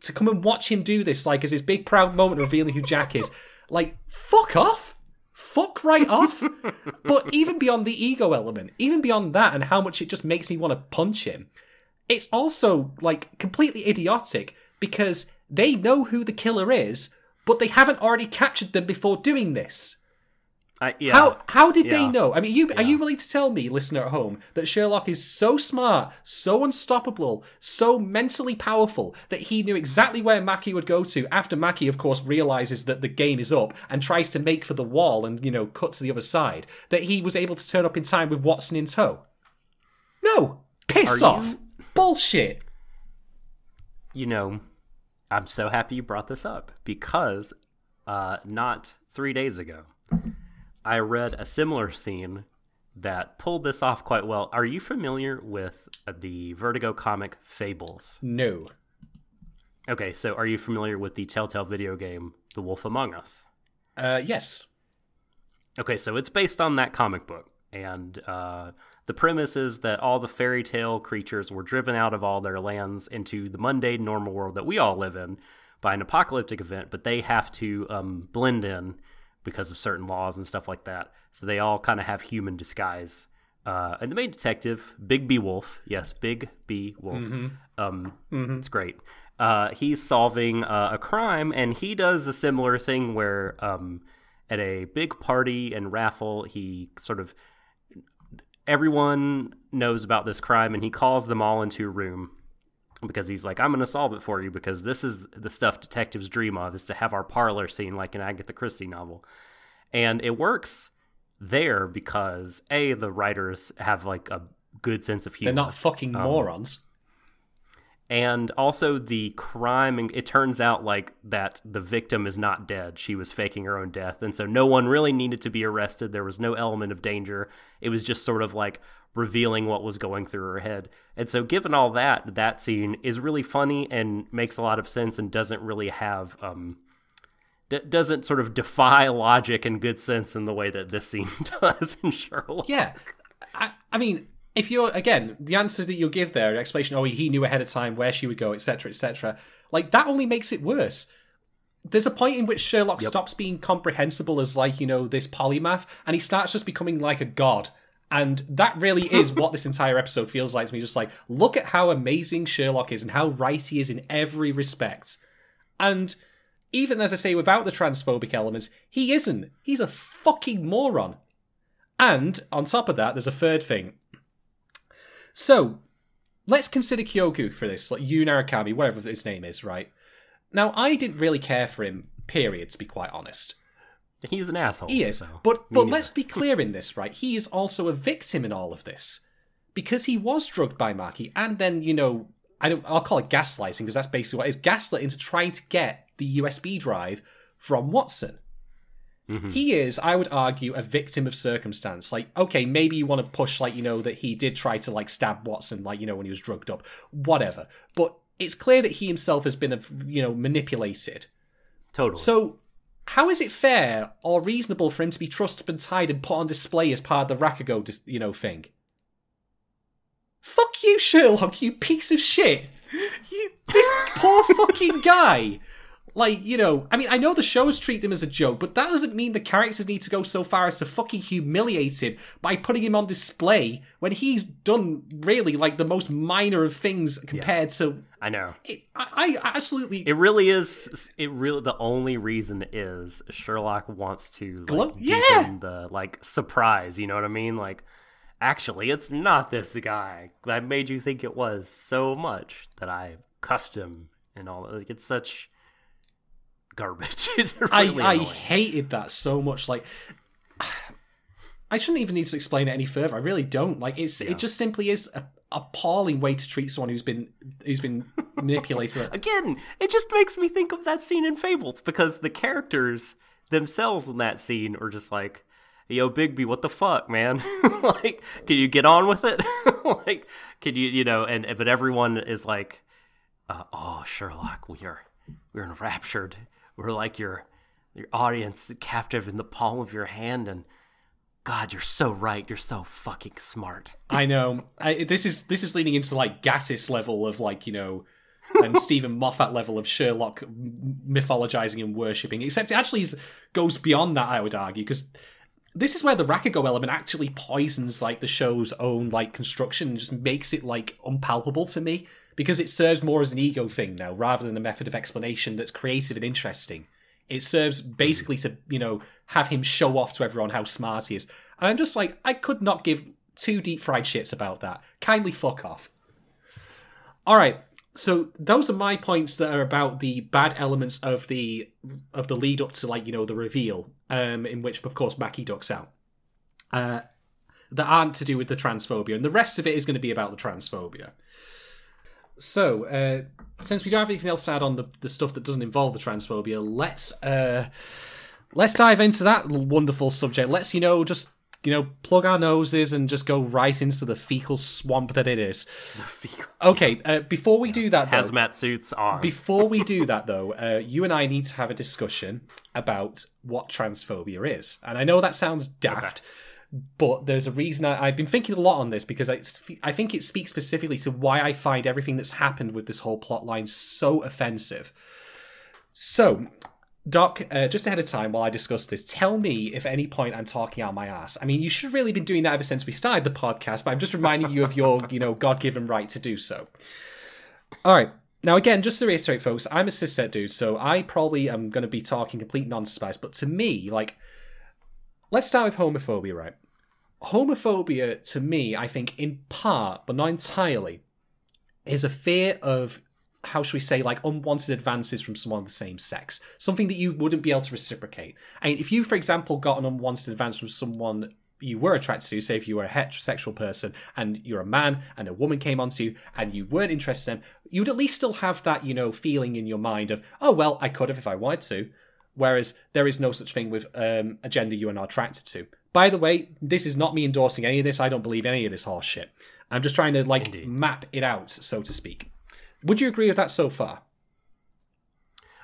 Speaker 2: to come and watch him do this, like as his big proud moment revealing who Jack is. Like, fuck off. Fuck right off. but even beyond the ego element, even beyond that and how much it just makes me want to punch him, it's also like completely idiotic because they know who the killer is, but they haven't already captured them before doing this.
Speaker 1: I, yeah.
Speaker 2: How how did they know? I mean, you are you willing to tell me, listener at home, that Sherlock is so smart, so unstoppable, so mentally powerful that he knew exactly where Maki would go to after Maki, of course, realizes that the game is up and tries to make for the wall and you know cut to the other side. That he was able to turn up in time with Watson in tow. No, piss
Speaker 1: Are
Speaker 2: off,
Speaker 1: you-
Speaker 2: bullshit.
Speaker 1: you know, I'm so happy you brought this up because uh, not three days ago, I read a similar scene that pulled this off quite well. Are you familiar with uh, the Vertigo comic Fables?
Speaker 2: No.
Speaker 1: Okay, so are you familiar with the Telltale video game The Wolf Among Us?
Speaker 2: Uh, yes.
Speaker 1: Okay, so it's based on that comic book, and uh, the premise is that all the fairy tale creatures were driven out of all their lands into the mundane, normal world that we all live in by an apocalyptic event, but they have to um, blend in because of certain laws and stuff like that. So they all kind of have human disguise. Uh, and the main detective, Bigby Wolf, yes, Big B Wolf, um, it's great. Uh, he's solving uh, a crime, and he does a similar thing where um, at a big party and raffle, he sort of everyone knows about this crime, and he calls them all into a room because he's like, "I'm going to solve it for you because this is the stuff detectives dream of is to have our parlor scene like an Agatha Christie novel," and it works there because a the writers have like a good sense of humor
Speaker 2: They're not fucking um, morons.
Speaker 1: And also the crime and it turns out like that the victim is not dead. She was faking her own death. And so no one really needed to be arrested. There was no element of danger. It was just sort of like revealing what was going through her head. And so given all that that scene is really funny and makes a lot of sense and doesn't really have um d- doesn't sort of defy logic and good sense in the way that this scene does in Sherlock.
Speaker 2: Yeah, I, I mean, if you're again the answer that you'll give there, explanation, oh, he knew ahead of time where she would go, etc., etc. Like that only makes it worse. There's a point in which Sherlock stops being comprehensible as like you know this polymath, and he starts just becoming like a god. And that really is what this entire episode feels like to me. Just like, look at how amazing Sherlock is and how right he is in every respect. And even as I say, without the transphobic elements, he isn't. He's a fucking moron. And on top of that, there's a third thing. So, let's consider Kyogoku for this, like Yu Narakami, whatever his name is, right? Now, I didn't really care for him, period, to be quite honest.
Speaker 1: He's an asshole.
Speaker 2: He is.
Speaker 1: so
Speaker 2: but but let's be clear in this, right? He is also a victim in all of this. Because he was drugged by Maki and then, you know, I don't I'll call it gaslighting because that's basically what it is gaslit into trying to get the USB drive from Watson.
Speaker 1: Mm-hmm.
Speaker 2: He is, I would argue, a victim of circumstance. Like, okay, maybe you want to push, like, you know, that he did try to, like, stab Watson, like, you know, when he was drugged up. Whatever. But it's clear that he himself has been, you know, manipulated.
Speaker 1: Totally.
Speaker 2: So, how is it fair or reasonable for him to be trussed up and tied and put on display as part of the Rakugo, dis- you know, thing? Fuck you, Sherlock, you piece of shit! You, this poor fucking guy! Like, you know, I mean, I know the shows treat them as a joke, but that doesn't mean the characters need to go so far as to fucking humiliate him by putting him on display when he's done really like the most minor of things compared to.
Speaker 1: I know.
Speaker 2: It, I, I absolutely.
Speaker 1: It really is. It really the only reason is Sherlock wants to like,
Speaker 2: Glo-
Speaker 1: deepen
Speaker 2: yeah.
Speaker 1: the like surprise. You know what I mean? Like, actually, it's not this guy. I made you think it was so much that I cuffed him and all. Like, it's such garbage.
Speaker 2: I,
Speaker 1: really
Speaker 2: I
Speaker 1: annoying.
Speaker 2: hated that so much. Like, I shouldn't even need to explain it any further. I really don't. Like, it's
Speaker 1: Yeah.
Speaker 2: it just simply is a appalling way to treat someone who's been who's been manipulated.
Speaker 1: Again, it just makes me think of that scene in Fables because the characters themselves in that scene are just like, "Yo, Bigby, what the fuck, man? like, can you get on with it? like, can you, you know?" And but everyone is like, uh, "Oh, Sherlock, we are we're enraptured. We're like your your audience, captive in the palm of your hand, and." God, you're so right. You're so fucking smart.
Speaker 2: I know. I, this is this is leaning into like Gatiss level of like you know, and Steven Moffat level of Sherlock mythologizing and worshipping. Except it actually is, goes beyond that. I would argue because this is where the Rakugo element actually poisons like the show's own like construction and just makes it like unpalpable to me because it serves more as an ego thing now rather than a method of explanation that's creative and interesting. It serves basically to, you know, have him show off to everyone how smart he is. And I'm just like, I could not give two deep fried shits about that. Kindly fuck off. All right. So those are my points that are about the bad elements of the of the lead up to like, you know, the reveal, um, in which of course Maki ducks out. Uh that aren't to do with the transphobia, and the rest of it is going to be about the transphobia. So, uh, since we don't have anything else to add on the, the stuff that doesn't involve the transphobia, let's uh, let's dive into that wonderful subject. Let's you know just you know plug our noses and just go right into the fecal swamp that it is. Okay, uh, before we do that, though,
Speaker 1: Hazmat suits on.
Speaker 2: before we do that, though, uh, you and I need to have a discussion about what transphobia is. And I know that sounds daft, but there's a reason I, I've been thinking a lot on this because I, I think it speaks specifically to why I find everything that's happened with this whole plot line so offensive. So, Doc, uh, just ahead of time while I discuss this, tell me if at any point I'm talking out my ass. I mean, you should have really been doing that ever since we started the podcast, but I'm just reminding you of your, you know, God-given right to do so. All right. Now, again, just to reiterate, folks, I'm a cishet dude, so I probably am going to be talking complete nonsense. But to me, like, let's start with homophobia, right? Homophobia, to me, I think, in part, but not entirely, is a fear of, how should we say, like unwanted advances from someone of the same sex. Something that you wouldn't be able to reciprocate. Mean, if you, for example, got an unwanted advance from someone you were attracted to, say if you were a heterosexual person and you're a man and a woman came onto you and you weren't interested in them, you'd at least still have that, you know, feeling in your mind of, oh, well, I could have if I wanted to. Whereas there is no such thing with um, a gender you are not attracted to. By the way, this is not me endorsing any of this. I don't believe any of this horse shit. I'm just trying to, like,
Speaker 1: Indeed.
Speaker 2: map it out, so to speak. Would you agree with that so far?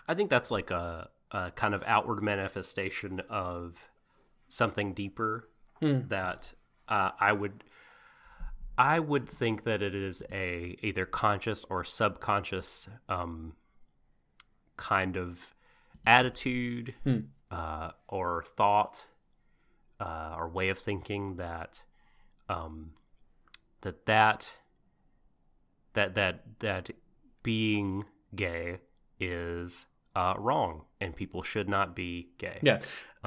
Speaker 1: I think that's like a, a kind of outward manifestation of something deeper that uh, I would I would think that it is a either conscious or subconscious um, kind of attitude uh, or thought uh, or way of thinking that um, that that that that that being gay is uh, wrong and people should not be gay.
Speaker 2: Yeah.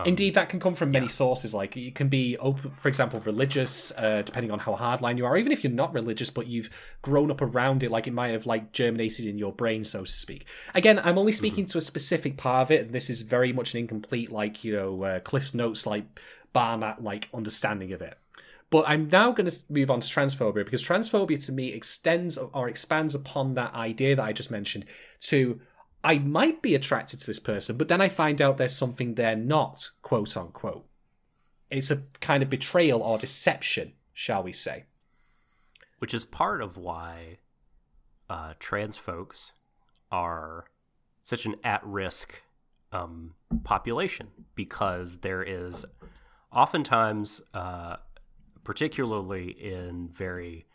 Speaker 2: Indeed, that can come from many sources. Like, it can be, open, for example, religious, uh, depending on how hardline you are. Even if you're not religious, but you've grown up around it, like it might have like germinated in your brain, so to speak. Again, I'm only speaking to a specific part of it, and this is very much an incomplete, like you know, uh, Cliff Notes, like bar mat, like understanding of it. But I'm now going to move on to transphobia because transphobia to me extends or expands upon that idea that I just mentioned to I might be attracted to this person, but then I find out there's something they're not, quote unquote. It's a kind of betrayal or deception, shall we say.
Speaker 1: which is part of why uh, trans folks are such an at-risk um, population because there is oftentimes, uh, particularly in very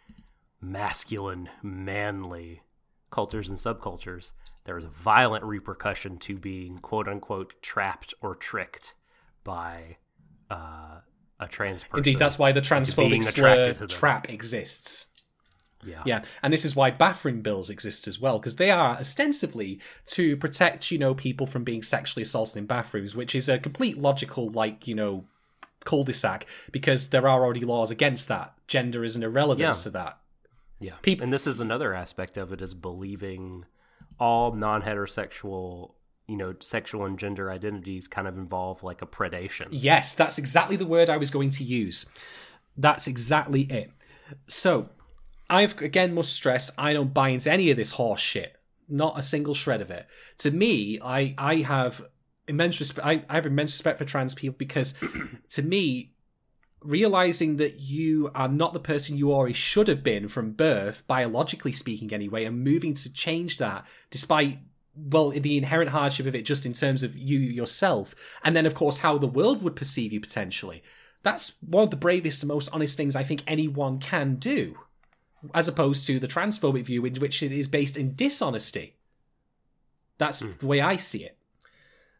Speaker 1: masculine, manly cultures and subcultures, there's a violent repercussion to being quote unquote trapped or tricked by uh, a trans person.
Speaker 2: Indeed, that's why the transphobic slur
Speaker 1: attracted to them.
Speaker 2: trap exists.
Speaker 1: yeah.
Speaker 2: Yeah, and this is why bathroom bills exist as well, because they are ostensibly to protect, you know, people from being sexually assaulted in bathrooms, which is a complete logical, like, you know, cul-de-sac, because there are already laws against that. Gender is an irrelevance
Speaker 1: Yeah.
Speaker 2: to that.
Speaker 1: Yeah.
Speaker 2: Peop-
Speaker 1: and this is another aspect of it is believing all non-heterosexual, you know, sexual and gender identities kind of involve like a predation.
Speaker 2: Yes, that's exactly the word I was going to use. That's exactly it. So, I've again must stress I don't buy into any of this horse shit. Not a single shred of it. To me, I I have immense respect. I, I have immense respect for trans people because, to me, realizing that you are not the person you already should have been from birth, biologically speaking, anyway, and moving to change that, despite well, the inherent hardship of it, just in terms of you yourself, and then of course how the world would perceive you potentially. That's one of the bravest and most honest things I think anyone can do, as opposed to the transphobic view, in which it is based in dishonesty. That's hmm. the way I see it.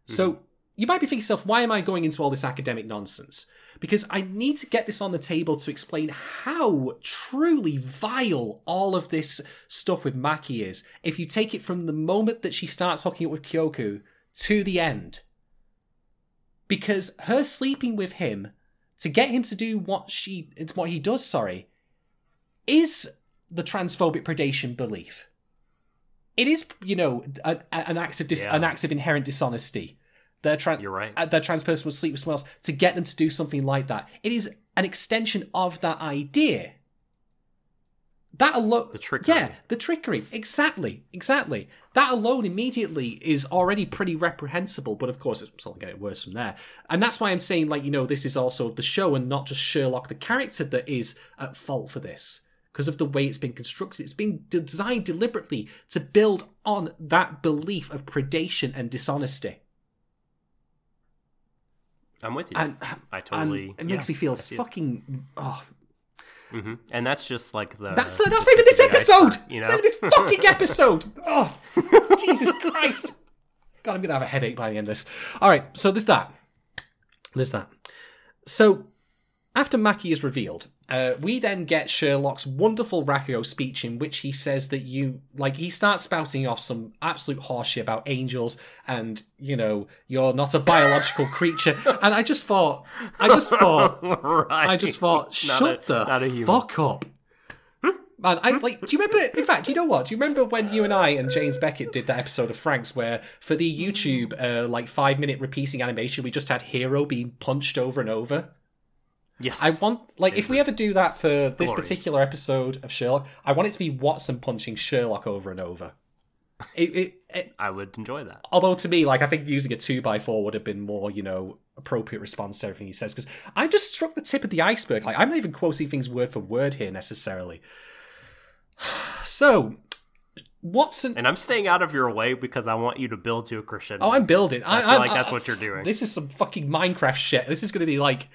Speaker 2: So mm-hmm. you might be thinking to yourself, why am I going into all this academic nonsense? Because I need to get this on the table to explain how truly vile all of this stuff with Maki is. If you take it from the moment that she starts hooking up with Kyogoku to the end. Because her sleeping with him to get him to do what she what he does, sorry, is the transphobic predation belief. It is, you know, a, a- an act of dis-
Speaker 1: Yeah.
Speaker 2: an act of inherent dishonesty. Their trans
Speaker 1: You're right.
Speaker 2: uh, their trans person will sleep with someone else to get them to do something like that. It is an extension of that idea. That alone,
Speaker 1: The trickery.
Speaker 2: yeah, the trickery, exactly, exactly. That alone immediately is already pretty reprehensible, but of course it's only getting worse from there. And that's why I'm saying, like, you know, this is also the show and not just Sherlock, the character that is at fault for this because of the way it's been constructed. It's been designed deliberately to build on that belief of predation and dishonesty.
Speaker 1: I'm with you.
Speaker 2: And,
Speaker 1: I totally.
Speaker 2: and it makes me feel fucking. Oh,
Speaker 1: Mhm. And that's just like the.
Speaker 2: that's that's not even this
Speaker 1: the
Speaker 2: episode.
Speaker 1: iceberg, you know?
Speaker 2: even this fucking episode. Oh, Jesus Christ! God, I'm gonna have a headache by the end of this. All right, so there's that. There's that. So after Maki is revealed, uh, we then get Sherlock's wonderful Rakugo speech in which he says that you like he starts spouting off some absolute horseshit about angels and you know you're not a biological creature. And I just thought, I just thought.
Speaker 1: right.
Speaker 2: I just thought, shut
Speaker 1: a-
Speaker 2: the
Speaker 1: not a human.
Speaker 2: fuck up. Man, I like. Do you remember? In fact, you know what? Do you remember when you and I and James Beckett did that episode of Franxx, where for the YouTube uh, like five minute repeating animation, we just had Hiro being punched over and over.
Speaker 1: Yes.
Speaker 2: I want like if we ever do that for this
Speaker 1: Glorious.
Speaker 2: particular episode of Sherlock, I want it to be Watson punching Sherlock over and over. It, it, it,
Speaker 1: I would enjoy that.
Speaker 2: although to me, like I think using a two by four would have been more, you know, appropriate response to everything he says. Because I just struck the tip of the iceberg. Like I'm not even quoting things word for word here necessarily. So, Watson.
Speaker 1: And I'm staying out of your way because I want you to build to a crescendo.
Speaker 2: Oh, I'm building. I,
Speaker 1: I feel
Speaker 2: I'm-
Speaker 1: like that's
Speaker 2: I-
Speaker 1: what you're doing.
Speaker 2: This is some fucking Minecraft shit. This is going to be like,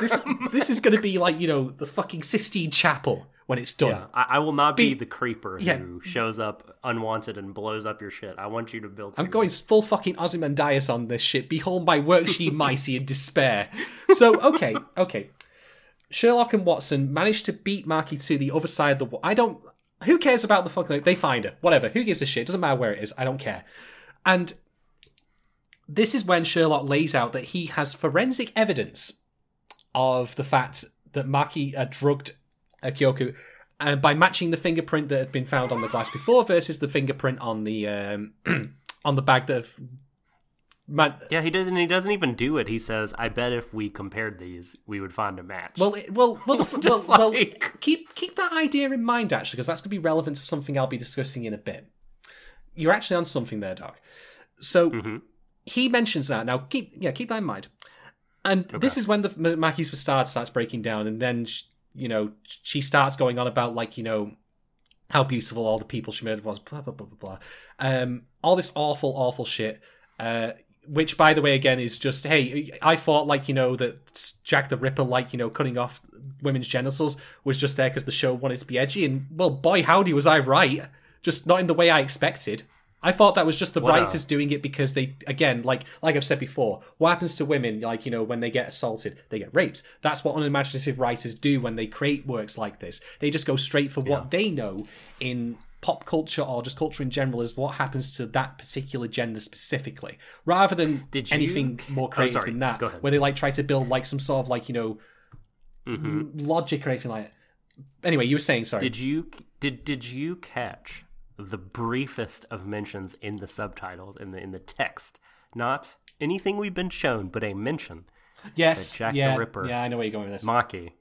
Speaker 2: this is this is going to be like you know the fucking Sistine Chapel when it's done.
Speaker 1: Yeah, I, I will not be,
Speaker 2: Be-
Speaker 1: the creeper
Speaker 2: yeah.
Speaker 1: who shows up unwanted and blows up your shit. I want you to build.
Speaker 2: I'm going full fucking Ozymandias on this shit. Behold my works, ye mighty, in despair. So, okay, okay. Sherlock and Watson managed to beat Maki to the other side of the wall. I don't. Who cares about the fucking. They find her. Whatever. Who gives a shit? Doesn't matter where it is. I don't care. And this is when Sherlock lays out that he has forensic evidence of the fact that Maki uh, drugged uh, Kyogoku and by matching the fingerprint that had been found on the glass before versus the fingerprint on the um, on the bag that have man-
Speaker 1: Yeah, he doesn't. He doesn't even do it. He says, "I bet if we compared these, we would find a match."
Speaker 2: well, it- well, well, the, well,
Speaker 1: Just
Speaker 2: well, keep keep that idea in mind actually, because that's going to be relevant to something I'll be discussing in a bit. You're actually on something there, Doc. So
Speaker 1: Mhm.
Speaker 2: he mentions that now. Keep yeah, keep that in mind. And this is when the Maki's facade starts breaking down, and then sh you know she starts going on about like you know how beautiful all the people she murdered was, blah blah blah blah blah. Um, all this awful, awful shit. Uh, which, by the way, again is just hey, I thought like you know that Jack the Ripper, like you know, cutting off women's genitals was just there because the show wanted to be edgy, and well, boy, howdy, was I right. Just not in the way I expected. I thought that was just the
Speaker 1: uh,
Speaker 2: writers doing it because they, again, like like I've said before, what happens to women, like you know, when they get assaulted, they get raped. That's what unimaginative writers do when they create works like this. They just go straight for what they know in pop culture or just culture in general is what happens to that particular gender specifically, rather than
Speaker 1: you-
Speaker 2: anything more
Speaker 1: Oh,
Speaker 2: creative
Speaker 1: sorry.
Speaker 2: than that, where they like try to build like some sort of like you know
Speaker 1: Mhm.
Speaker 2: logic or anything like. that. Anyway, you were saying sorry.
Speaker 1: Did you did did you catch the briefest of mentions in the subtitles in the in the text? Not anything we've been shown, but a mention.
Speaker 2: yes,
Speaker 1: Jack the Ripper-
Speaker 2: yeah, I know where you're going with this.
Speaker 1: Maki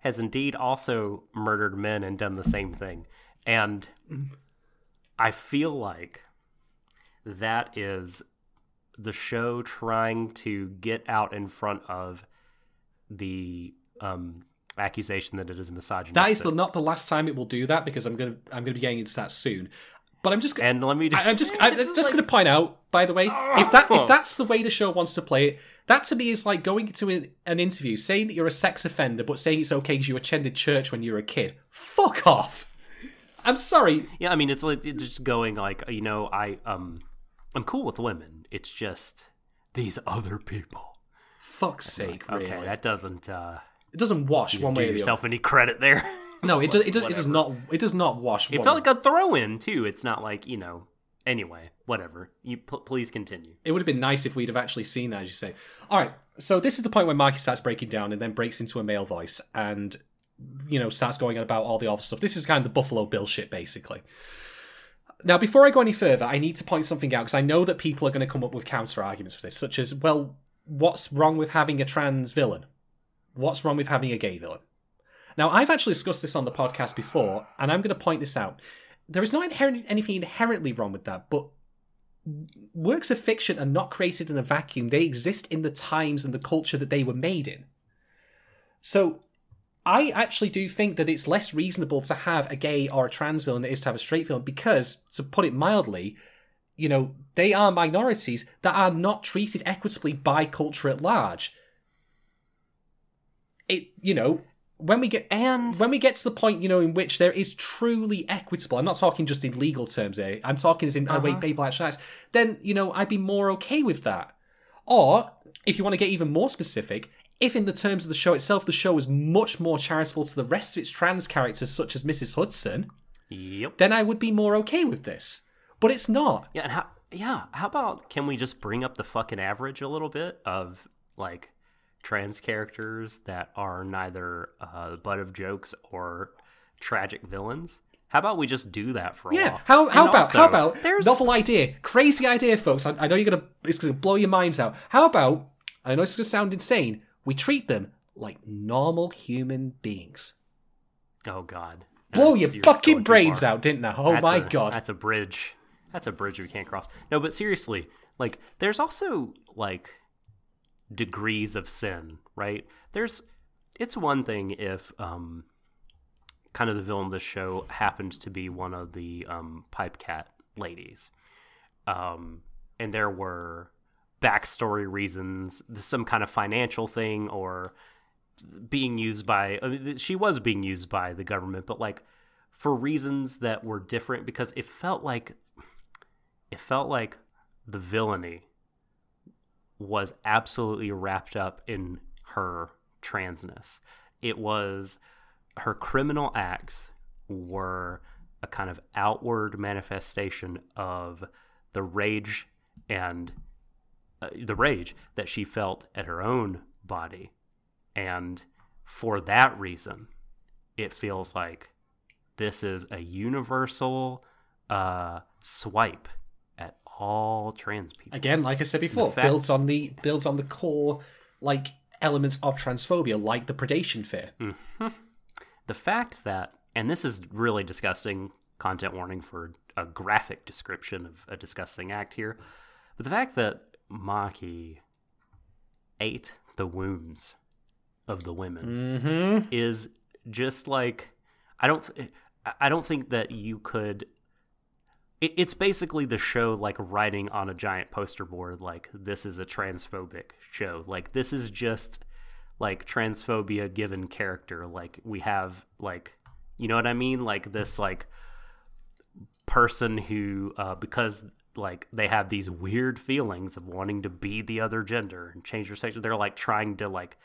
Speaker 1: has indeed also murdered men and done the same thing. And I feel like that is the show trying to get out in front of the um, accusation that it is misogynistic.
Speaker 2: That is the, not the last time it will do that because I'm gonna I'm gonna be getting into that soon. But I'm just gonna
Speaker 1: and let me
Speaker 2: I- I'm just I'm
Speaker 1: It's
Speaker 2: just
Speaker 1: like-
Speaker 2: going to point out, by the way, if that
Speaker 1: Oh.
Speaker 2: if that's the way the show wants to play it, that to me is like going into an, an interview saying that you're a sex offender, but saying it's okay because you attended church when you were a kid. Fuck off. I'm sorry.
Speaker 1: Yeah, I mean, it's like it's just going like you know, I um, I'm cool with women. It's just these other people.
Speaker 2: Fuck's sake, really.
Speaker 1: Okay, that doesn't uh,
Speaker 2: it doesn't wash one
Speaker 1: do
Speaker 2: way or the other.
Speaker 1: yourself any credit there.
Speaker 2: No, it does. It does. It does not. It does not wash.
Speaker 1: It
Speaker 2: one
Speaker 1: felt
Speaker 2: way.
Speaker 1: like a throw in too. It's not like you know. Anyway, whatever. You pl- please continue.
Speaker 2: it would have been nice if we'd have actually seen that, as you say. All right, so this is the point where Maki starts breaking down and then breaks into a male voice and, you know, starts going on about all the other stuff. This is kind of the Buffalo Bill shit, basically. Now, before I go any further, I need to point something out because I know that people are going to come up with counter arguments for this, such as, well, what's wrong with having a trans villain? What's wrong with having a gay villain? Now, I've actually discussed this on the podcast before, and I'm going to point this out. There is not inherent, anything inherently wrong with that, but works of fiction are not created in a vacuum. They exist in the times and the culture that they were made in. So, I actually do think that it's less reasonable to have a gay or a trans villain than it is to have a straight villain because, to put it mildly, you know, they are minorities that are not treated equitably by culture at large. It, you know, when we get
Speaker 1: And
Speaker 2: when we get to the point, you know, in which there is truly equitable, I'm not talking just in legal terms here, I'm talking as in a way
Speaker 1: Uh-huh.
Speaker 2: people actually act, then, you know, I'd be more okay with that. Or, if you want to get even more specific, if in the terms of the show itself, the show was much more charitable to the rest of its trans characters, such as Mrs. Hudson,
Speaker 1: yep.
Speaker 2: then I would be more okay with this. But it's not.
Speaker 1: Yeah, and how? Yeah, how about can we just bring up the fucking average a little bit of like trans characters that are neither uh, butt of jokes or tragic villains? How about we just do that for a
Speaker 2: Yeah.
Speaker 1: while?
Speaker 2: How how
Speaker 1: And
Speaker 2: about
Speaker 1: also,
Speaker 2: how about
Speaker 1: there's
Speaker 2: novel idea, crazy idea, folks? I, I know you're gonna it's gonna blow your minds out. How about I know it's gonna sound insane. We treat them like normal human beings.
Speaker 1: oh god,
Speaker 2: Blow your fucking brains out, didn't I? Oh
Speaker 1: That's
Speaker 2: my
Speaker 1: a-
Speaker 2: god.
Speaker 1: that's a bridge. That's a bridge we can't cross. No, but seriously, like there's also like degrees of sin, right? There's it's one thing if um kind of the villain of the show happens to be one of the um Pipe Cat ladies. Um and there were backstory reasons, some kind of financial thing or being used by I mean, she was being used by the government, but like for reasons that were different because it felt like it felt like the villainy was absolutely wrapped up in her transness. It was her criminal acts were a kind of outward manifestation of the rage and uh, the rage that she felt at her own body. And for that reason, it feels like this is a universal uh, swipe all trans people.
Speaker 2: Again, like I said before,
Speaker 1: fact-
Speaker 2: builds on the builds on the core like elements of transphobia, like the predation fear.
Speaker 1: the fact that, and this is really disgusting, content warning for a graphic description of a disgusting act here, but the fact that Maki ate the wombs of the women
Speaker 2: Mm-hmm.
Speaker 1: is just like I don't th- I don't think that you could it, it's basically the show like writing on a giant poster board like this is a transphobic show like this is just like transphobia given character like we have like you know what I mean like this like person who uh, because like they have these weird feelings of wanting to be the other gender and change their sex. They're like trying to like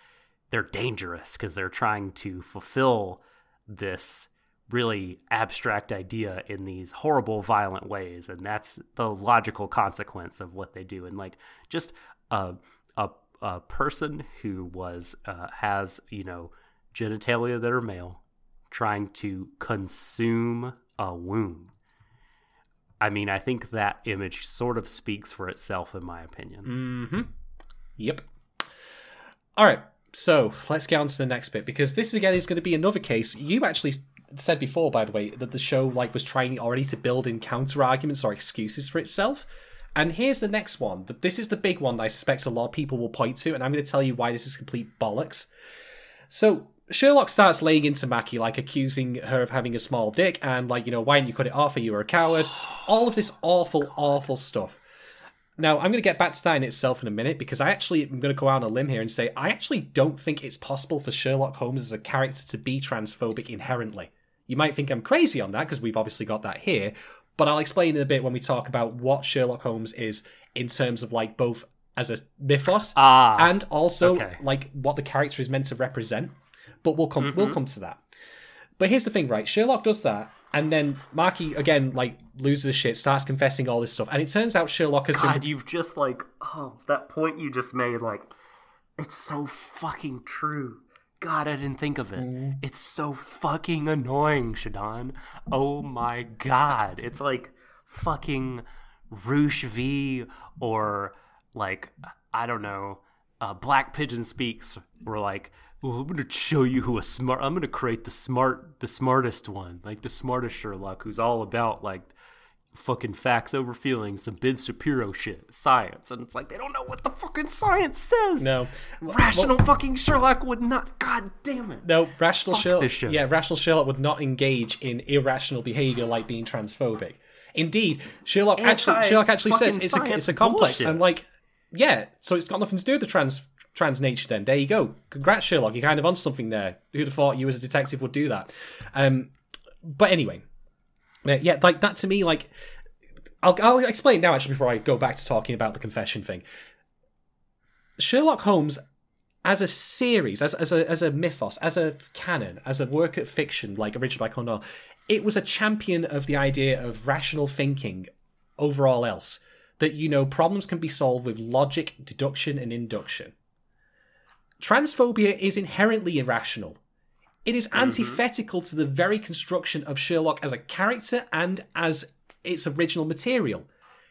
Speaker 1: they're dangerous because they're trying to fulfill this really abstract idea in these horrible violent ways and that's the logical consequence of what they do and like just a a, a person who was uh, has you know genitalia that are male trying to consume a womb i mean i think that image sort of speaks for itself in my opinion
Speaker 2: Mm-hmm. Yep. All right. So let's get on to the next bit because this again is going to be another case. You actually said before, by the way, that the show like was trying already to build in counter arguments or excuses for itself. And here's the next one. Th- This is the big one that I suspect a lot of people will point to, and I'm going to tell you why this is complete bollocks. So Sherlock starts laying into Maki, like accusing her of having a small dick, and like, you know, why didn't you cut it off? Or you a coward. All of this awful, awful stuff. Now, I'm going to get back to that in itself in a minute because I actually am going to go out on a limb here and say I actually don't think it's possible for Sherlock Holmes as a character to be transphobic inherently. You might think I'm crazy on that because we've obviously got that here, but I'll explain in a bit when we talk about what Sherlock Holmes is in terms of like both as a mythos
Speaker 1: Ah,
Speaker 2: and also
Speaker 1: okay.
Speaker 2: like what the character is meant to represent. But we'll come we'll come to that. But here's the thing, right? Sherlock does that, and then Maki again like loses his shit, starts confessing all this stuff, and it turns out Sherlock has been
Speaker 1: God, you've just like oh that point you just made like it's so fucking true. God, I didn't think of it.
Speaker 2: Mm.
Speaker 1: It's so fucking annoying, Shadon. Oh my god. It's like fucking Roosh V or like I don't know, uh, Black Pigeon Speaks or like well, I'm gonna show you who a smart. I'm gonna create the smart, the smartest one, like the smartest Sherlock, who's all about like fucking facts over feelings, some Ben Shapiro shit, science, and it's like they don't know what the fucking science says.
Speaker 2: no
Speaker 1: rational fucking Sherlock would not. God damn it.
Speaker 2: no rational Sherlock. Yeah, rational Sherlock would not engage in irrational behavior like being transphobic. Indeed, Sherlock actually Sherlock actually says it's a it's a complex.
Speaker 1: bullshit.
Speaker 2: I'm like, yeah, so it's got nothing to do with the trans trans nature. Then there you go. Congrats, Sherlock. You're kind of on something there. Who'd have thought you as a detective would do that? Um, but anyway, Uh, yeah, like that to me, like I'll, I'll explain now actually before I go back to talking about the confession thing. Sherlock Holmes as a series, as, as a as a mythos, as a canon, as a work of fiction like original by Conan, it was a champion of the idea of rational thinking over all else. That you know problems can be solved with logic, deduction, and induction. Transphobia is inherently irrational. It is antithetical to the very construction of Sherlock as a character and as its original material.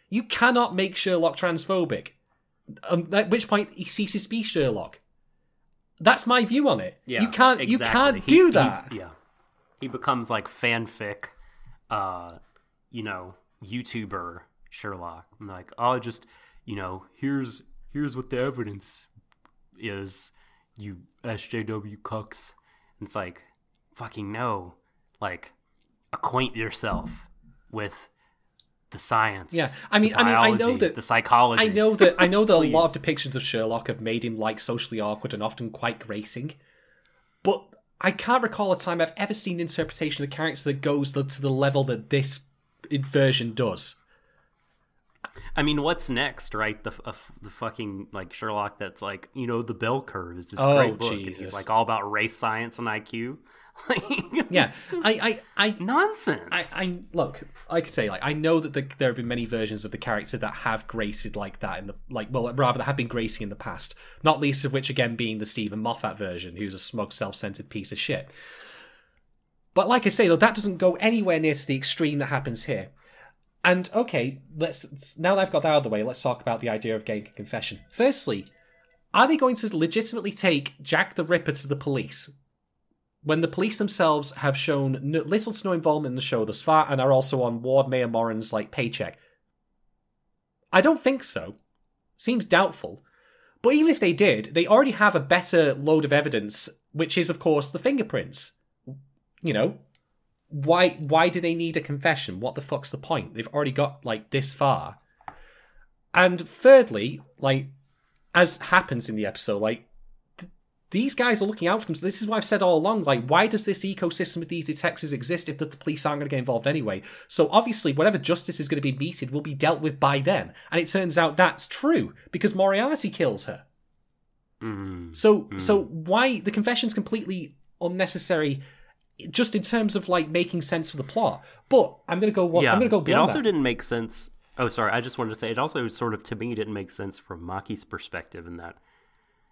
Speaker 2: You cannot make Sherlock transphobic. Um, at which point he ceases to be Sherlock. That's my view on it.
Speaker 1: Yeah,
Speaker 2: you can't. You can't
Speaker 1: He-
Speaker 2: do
Speaker 1: he-
Speaker 2: that.
Speaker 1: yeah, he becomes like fanfic, uh, you know, YouTuber Sherlock. I'm like, oh, just you know, here's here's what the evidence is. You SJW cucks. It's like, fucking no. Like, acquaint yourself with the science.
Speaker 2: Yeah, I mean-
Speaker 1: the
Speaker 2: I mean, I know that-
Speaker 1: the psychology.
Speaker 2: I know that. I know that a lot of depictions of Sherlock have made him like socially awkward and often quite gracing, but I can't recall a time I've ever seen interpretation of the character that goes to the level that this version does.
Speaker 1: I mean, what's next, right? The uh, the fucking like Sherlock that's like you know the bell curve is this
Speaker 2: Oh,
Speaker 1: great book. And
Speaker 2: Jesus.
Speaker 1: he's like all about race science and IQ. Like,
Speaker 2: Yeah, I, I, I,
Speaker 1: nonsense.
Speaker 2: I, I look. I could say like I know that the, there have been many versions of the character that have graced like that in the like well rather that have been gracing in the past. Not least of which again being the Steven Moffat version, who's a smug, self-centered piece of shit. But like I say though, that doesn't go anywhere near to the extreme that happens here. And okay, let's now that I've got that out of the way, let's talk about the idea of getting a confession. Firstly, are they going to legitimately take Jack the Ripper to the police when the police themselves have shown no, little to no involvement in the show thus far and are also on Ward Mayor Moran's like paycheck? I don't think so. Seems doubtful. But even if they did, they already have a better load of evidence, which is of course the fingerprints. You know, why why do they need a confession? What the fuck's the point? They've already got like this far. And thirdly, like as happens in the episode, like th- these guys are looking out for them. So this is why I've said all along, like, why does this ecosystem of these detectives exist if the, the police aren't going to get involved anyway? So obviously, whatever justice is going to be meted will be dealt with by them. And it turns out that's true because Moriarty kills her.
Speaker 1: Mm.
Speaker 2: So so why the confession's completely unnecessary just in terms of like making sense for the plot. But I'm gonna go
Speaker 1: Yeah,
Speaker 2: I'm gonna go
Speaker 1: it also
Speaker 2: that.
Speaker 1: didn't make sense. Oh, sorry. I just wanted to say it also sort of to me didn't make sense from Maki's perspective in that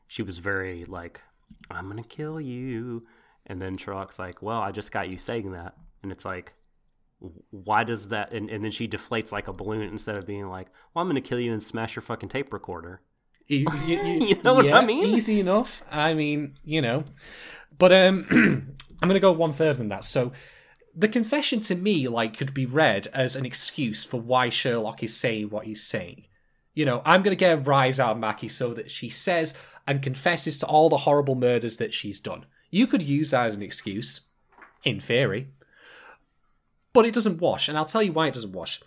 Speaker 1: she was very like, "I'm gonna kill you," and then Sherlock's like, "Well, I just got you saying that," and it's like, why does that? And, and then she deflates like a balloon instead of being like, "Well, I'm gonna kill you and smash your fucking tape recorder."
Speaker 2: Easy, you, you-
Speaker 1: You know what I mean?
Speaker 2: Easy enough. I mean, you know. But um I'm gonna go one further than that. So the confession to me like could be read as an excuse for why Sherlock is saying what he's saying. You know, I'm gonna get a rise out of Maki so that she says and confesses to all the horrible murders that she's done. You could use that as an excuse, in theory. But it doesn't wash, and I'll tell you why it doesn't wash.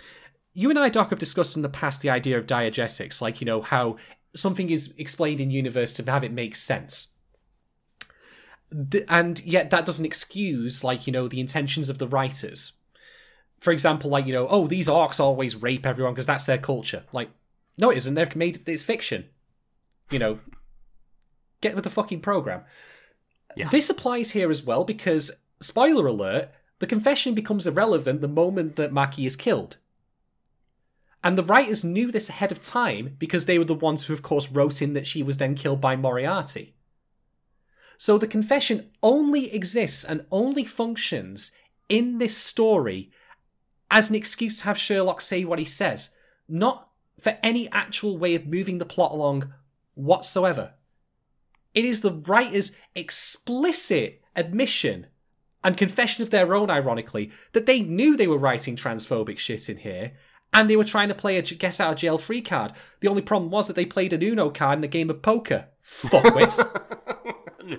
Speaker 2: You and I, Doc, have discussed in the past the idea of diegetics, like, you know, how something is explained in universe to have it make sense. Th- and yet that doesn't excuse, like, you know, the intentions of the writers. For example, like, you know, oh, these orcs always rape everyone because that's their culture. Like, no, it isn't. They've made it's fiction. You know, get with the fucking program.
Speaker 1: Yeah.
Speaker 2: This applies here as well because, spoiler alert, the confession becomes irrelevant the moment that Maki is killed. And the writers knew this ahead of time because they were the ones who, of course, wrote in that she was then killed by Moriarty. So the confession only exists and only functions in this story as an excuse to have Sherlock say what he says, not for any actual way of moving the plot along whatsoever. It is the writer's explicit admission and confession of their own, ironically, that they knew they were writing transphobic shit in here and they were trying to play a guess out of jail free card. The only problem was that they played an Uno card in a game of poker. Fuckwits.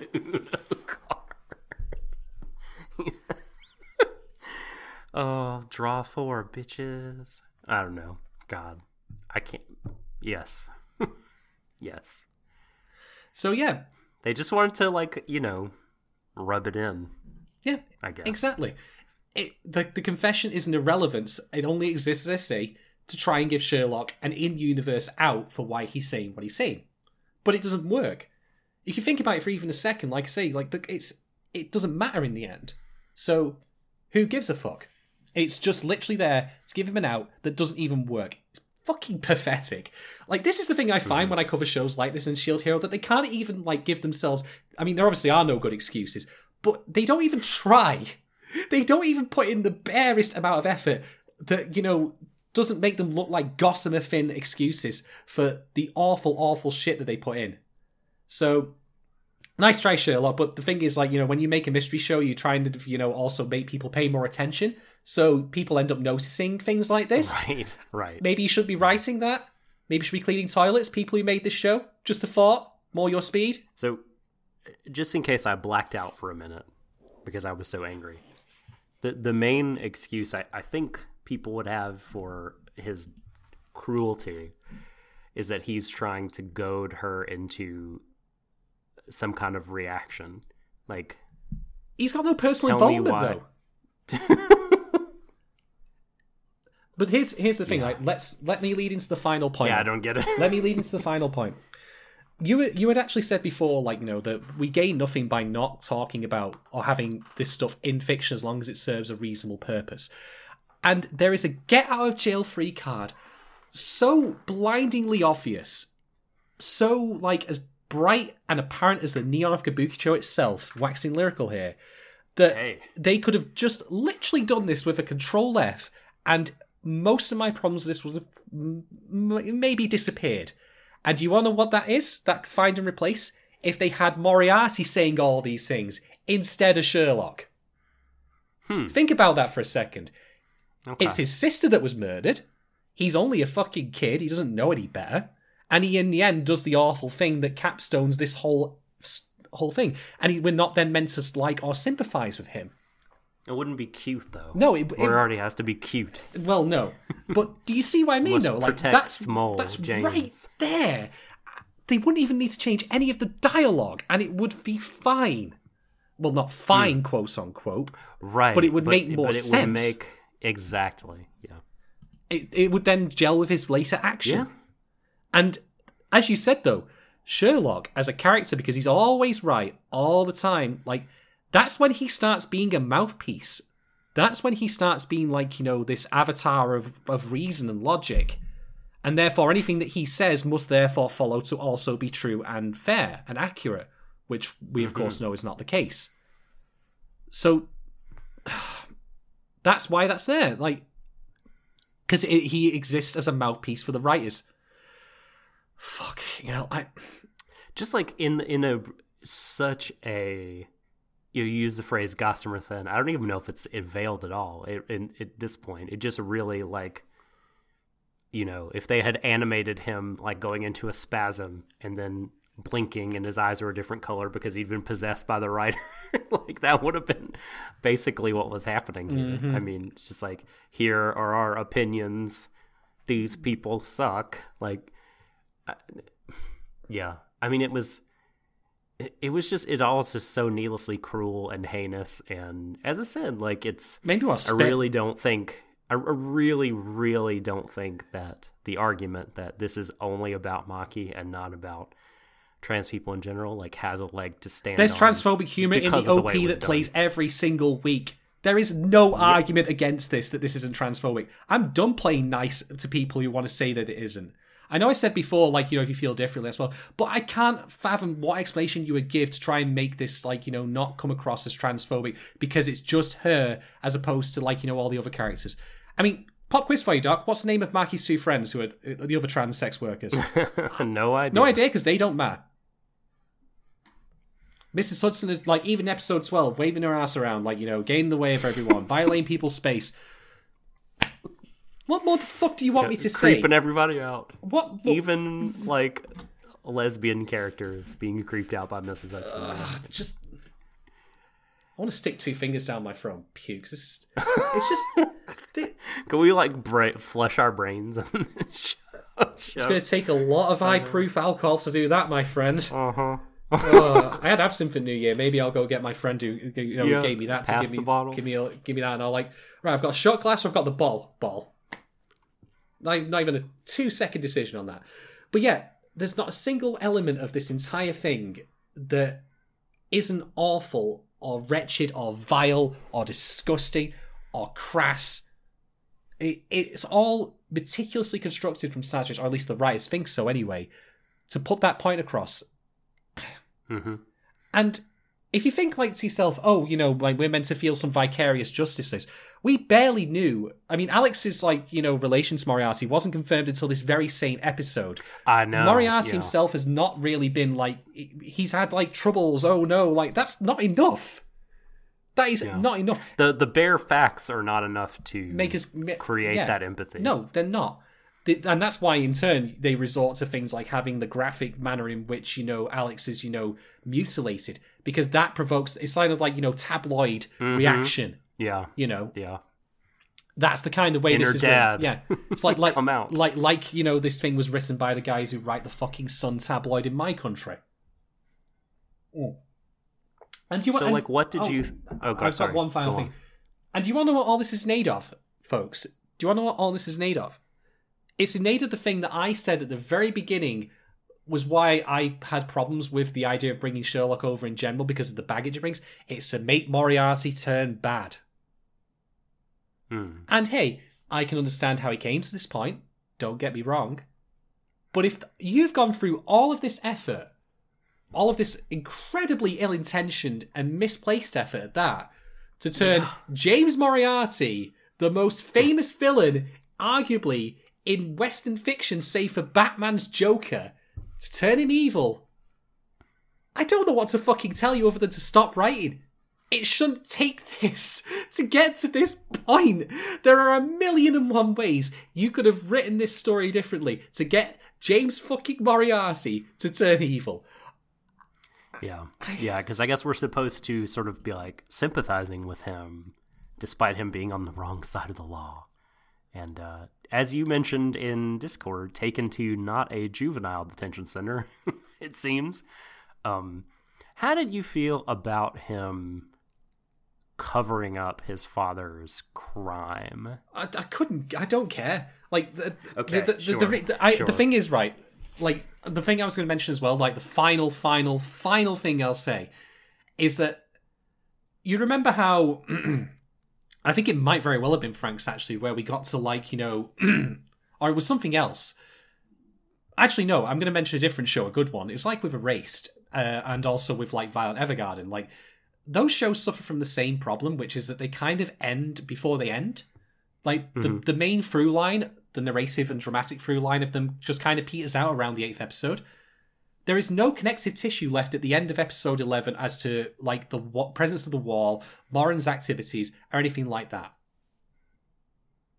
Speaker 1: oh, draw four, bitches. I don't know. God, I can't. Yes, yes.
Speaker 2: so yeah,
Speaker 1: They just wanted to like you know rub it in.
Speaker 2: yeah,
Speaker 1: I guess.
Speaker 2: exactly. It, the the confession is an irrelevance. It only exists, as I say, to try and give Sherlock an in-universe out for why he's saying what he's saying. But it doesn't work. If you think about it for even a second, like I say, like the, it's it doesn't matter in the end. So who gives a fuck? It's just literally there to give him an out that doesn't even work. It's fucking pathetic. Like this is the thing I find mm-hmm. when I cover shows like this in Shield Hero that they can't even like give themselves. I mean, there obviously are no good excuses, but they don't even try. They don't even put in the barest amount of effort that you know doesn't make them look like gossamer thin excuses for the awful, awful shit that they put in. So nice try, Sherlock. But the thing is, like, you know, when you make a mystery show, you're trying to you know, also make people pay more attention. So people end up noticing things like this.
Speaker 1: Right, right.
Speaker 2: Maybe you should be writing that. Maybe you should be cleaning toilets. People who made this show. Just a thought. More your speed.
Speaker 1: So, just in case I blacked out for a minute because I was so angry, the the main excuse I, I think people would have for his cruelty is that he's trying to goad her into some kind of reaction. Like,
Speaker 2: He's got no personal involvement though. But here's here's the thing.
Speaker 1: Yeah.
Speaker 2: Like, let's let me lead into the final point.
Speaker 1: yeah, I don't get it.
Speaker 2: Let me lead into the final point. You you had actually said before, like you know, that we gain nothing by not talking about or having this stuff in fiction as long as it serves a reasonable purpose. And there is a get out of jail free card, so blindingly obvious, so like as bright and apparent as the neon of Kabukicho itself, waxing lyrical here, that
Speaker 1: Hey.
Speaker 2: they could have just literally done this with a control F, and most of my problems with this would have m- m- maybe disappeared. And you want to know what that is? That find and replace? If they had Moriarty saying all these things instead of Sherlock.
Speaker 1: Hmm.
Speaker 2: Think about that for a second.
Speaker 1: Okay.
Speaker 2: It's his sister that was murdered. He's only a fucking kid. He doesn't know any better. And he, in the end, does the awful thing that capstones this whole whole thing. And he, we're not then meant to like or sympathize with him.
Speaker 1: It wouldn't be cute though.
Speaker 2: No, it,
Speaker 1: or it
Speaker 2: it-
Speaker 1: already has to be cute.
Speaker 2: well, no. But do you see what I mean? Though, like that's
Speaker 1: small
Speaker 2: that's
Speaker 1: James.
Speaker 2: right there. they wouldn't even need to change any of the dialogue, and it would be fine. Well, not hmm. fine, quote unquote.
Speaker 1: Right.
Speaker 2: But it would make more
Speaker 1: but it
Speaker 2: sense.
Speaker 1: Would make exactly. Yeah.
Speaker 2: It, it would then gel with his later action.
Speaker 1: Yeah.
Speaker 2: And as you said, though, Sherlock as a character, because he's always right all the time, like, that's when he starts being a mouthpiece. That's when he starts being like, you know, this avatar of, of reason and logic. And therefore, anything that he says must therefore follow to also be true and fair and accurate, which we, of mm-hmm. course, know is not the case. So, that's why that's there. Like, because he exists as a mouthpiece for the writers. Fuck, hell, I.
Speaker 1: Just like in in a such a you use the phrase gossamer thin. I don't even know if it's it veiled at all. It, in, at this point, it just really like you know if they had animated him like going into a spasm and then blinking and his eyes were a different color because he'd been possessed by the writer like that would have been basically what was happening here mm-hmm. i mean it's just like here are our opinions these people suck like I- yeah i mean it was it, was just it all was just so needlessly cruel and heinous and as i said like it's
Speaker 2: Maybe I'll
Speaker 1: really don't think I I really, really don't think that the argument that this is only about Maki and not about trans people in general like has a leg to stand
Speaker 2: There's transphobic humor in the
Speaker 1: the
Speaker 2: OP
Speaker 1: way it was
Speaker 2: that
Speaker 1: done.
Speaker 2: plays every single week. There is no argument against this that this isn't transphobic. I'm done playing nice to people who want to say that it isn't. I know I said before, like, you know, if you feel differently as well, but I can't fathom what explanation you would give to try and make this, like, you know, not come across as transphobic because it's just her as opposed to, like, you know, all the other characters. I mean, pop quiz for you, Doc. What's the name of Maki's two friends who are uh, the other trans sex workers?
Speaker 1: no idea.
Speaker 2: No idea because they don't matter. Mrs. Hudson is like even episode twelve, waving her ass around, like you know, getting in the way of everyone, violating people's space. What more the fuck do you want me to say?
Speaker 1: creeping everybody out.
Speaker 2: What? what
Speaker 1: Even like lesbian characters being creeped out by Mrs. Hudson.
Speaker 2: just. I want to stick two fingers down my throat, and puke. It's just, it's just, the-
Speaker 1: Can we like bra- flush our brains?
Speaker 2: it's going to take a lot of high proof alcohol to do that, my friend.
Speaker 1: Uh huh.
Speaker 2: Uh, I had absinthe for New Year. Maybe I'll go get my friend who you know
Speaker 1: Yeah,
Speaker 2: gave me that to give me give me a, give me that, and I'll like right. I've got a shot glass. Or I've got the ball ball. Not, not even a two second decision on that. But yeah, there's not a single element of this entire thing that isn't awful or wretched or vile or disgusting or crass. It, it's all meticulously constructed from start to finish, or at least the writers think so anyway, to put that point across
Speaker 1: hmm
Speaker 2: and if you think like to yourself, oh, you know, like we're meant to feel some vicarious justice, this we barely knew. I mean, Alex's like you know relation to Moriarty wasn't confirmed until this very same episode.
Speaker 1: I know.
Speaker 2: Moriarty
Speaker 1: yeah.
Speaker 2: himself has not really been like he's had like troubles. Oh no, like that's not enough. That is
Speaker 1: Yeah.
Speaker 2: not enough.
Speaker 1: The the bare facts are not enough to
Speaker 2: Make us
Speaker 1: create
Speaker 2: yeah.
Speaker 1: that empathy.
Speaker 2: No, they're not. And that's why, in turn, they resort to things like having the graphic manner in which you know Alex is, you know, mutilated, because that provokes. It's kind of like you know tabloid mm-hmm. reaction.
Speaker 1: Yeah.
Speaker 2: You know,
Speaker 1: Yeah.
Speaker 2: that's the kind of way
Speaker 1: Inner
Speaker 2: this is
Speaker 1: dad.
Speaker 2: written. Yeah, it's like like
Speaker 1: Come out.
Speaker 2: like like you know this thing was written by the guys who write the fucking Sun tabloid in my country. Hmm. And do you want
Speaker 1: So
Speaker 2: and-
Speaker 1: like, what did
Speaker 2: oh,
Speaker 1: you? Oh, go,
Speaker 2: I've
Speaker 1: sorry.
Speaker 2: got one final
Speaker 1: Go
Speaker 2: thing.
Speaker 1: on.
Speaker 2: And do you want to know what all this is made of, folks? Do you want to know what all this is made of? It's made of the thing that I said at the very beginning was why I had problems with the idea of bringing Sherlock over in general because of the baggage it brings. It's to make Moriarty turn bad.
Speaker 1: Hmm.
Speaker 2: And hey, I can understand how he came to this point. Don't get me wrong. But if you've gone through all of this effort, all of this incredibly ill intentioned and misplaced effort at that, to turn James Moriarty, the most famous villain, arguably, in Western fiction, save for Batman's Joker, to turn him evil, I don't know what to fucking tell you other than to stop writing. It shouldn't take this to get to this point. There are a million and one ways you could have written this story differently to get James fucking Moriarty to turn evil.
Speaker 1: Yeah. Yeah. Because I guess we're supposed to sort of be like sympathizing with him, despite him being on the wrong side of the law, and uh, as you mentioned in Discord, taken to not a juvenile detention center, it seems. Um, how did you feel about him covering up his father's crime?
Speaker 2: I, I couldn't. I don't care. Like, the,
Speaker 1: Okay,
Speaker 2: the, the,
Speaker 1: sure,
Speaker 2: the, the, I,
Speaker 1: sure.
Speaker 2: the thing is, right? Like, the thing I was going to mention as well, like, the final, final, final thing I'll say is that you remember how. I think it might very well have been Franxx actually, where we got to, like, you know, or it was something else. Actually, no, I'm going to mention a different show, a good one. It's like with Erased, uh, and also with, like, Violet Evergarden. Like, those shows suffer from the same problem, which is that they kind of end before they end. Like the mm-hmm. the main through line, the narrative and dramatic through line of them just kind of peters out around the eighth episode. There is no connective tissue left at the end of episode eleven as to like the wa- presence of the wall, Morin's activities, or anything like that.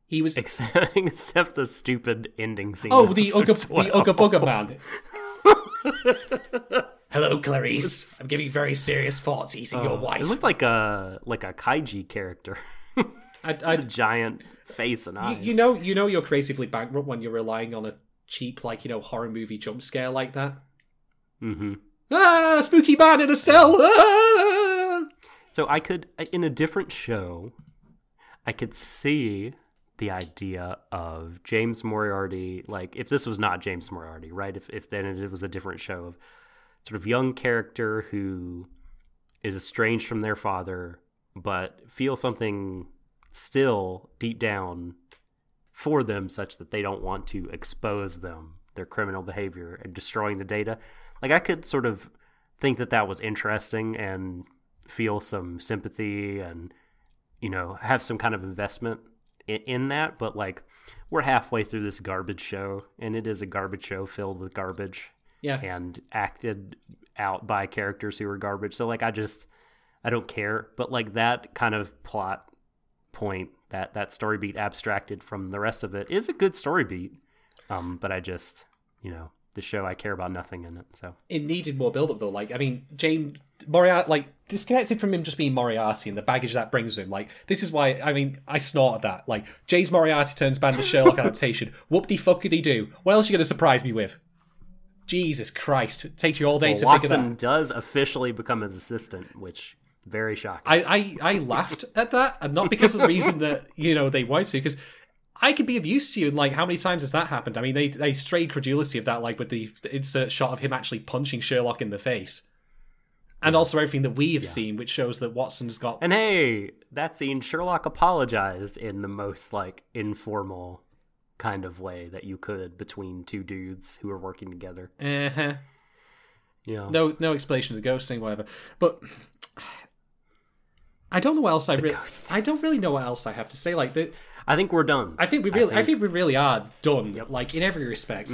Speaker 2: He was
Speaker 1: Except, except the stupid ending scene.
Speaker 2: oh the Ugga, the
Speaker 1: 12.
Speaker 2: Ugga Bugga man. Hello, Clarice. I'm giving very serious thoughts eating your wife.
Speaker 1: It looked like a like a kaiju character,
Speaker 2: I, I,
Speaker 1: a giant face and
Speaker 2: you,
Speaker 1: eyes.
Speaker 2: you know, you know, you're creatively bankrupt when you're relying on a cheap, like you know, horror movie jump scare like that.
Speaker 1: Mm-hmm.
Speaker 2: Ah, spooky man in a cell. Ah!
Speaker 1: So I could, in a different show, I could see the idea of James Moriarty. Like, if this was not James Moriarty, right? If if then it was a different show of sort of young character who is estranged from their father, but feels something still deep down for them, such that they don't want to expose them their criminal behavior and destroying the data. Like, I could sort of think that that was interesting and feel some sympathy and you know have some kind of investment in, in that but like we're halfway through this garbage show and it is a garbage show filled with garbage
Speaker 2: Yeah,
Speaker 1: and acted out by characters who are garbage so like i just i don't care but like that kind of plot point that that story beat abstracted from the rest of it is a good story beat um but i just you know the show i care about nothing in it so
Speaker 2: it needed more build up though. Like, I mean, James Moriarty, like disconnected from him just being Moriarty and the baggage that brings him. Like, this is why I mean, I snorted that. Like, James Moriarty turns bad in the Sherlock adaptation. Whoop de fuck could he do? What else are you going to surprise me with? Jesus Christ! It takes you all day
Speaker 1: well,
Speaker 2: to figure that.
Speaker 1: watson does officially become his assistant which very shocking
Speaker 2: I, I, I laughed at that, and not because of the reason that you know they wanted to, because I could be of use to you. And like, how many times has that happened? I mean, they they strayed credulity of that, like with the insert shot of him actually punching Sherlock in the face, and also everything that we have seen, which shows that Watson's got.
Speaker 1: And hey, that scene, Sherlock apologized in the most like informal kind of way that you could between two dudes who are working together.
Speaker 2: Uh-huh.
Speaker 1: Know,
Speaker 2: No, no explanation of the ghosting, whatever. But I don't know what else I really. I don't really know what else I have to say. Like the,
Speaker 1: I think we're done.
Speaker 2: I think we really, I think,
Speaker 1: think-
Speaker 2: we really are done. Like in every respect.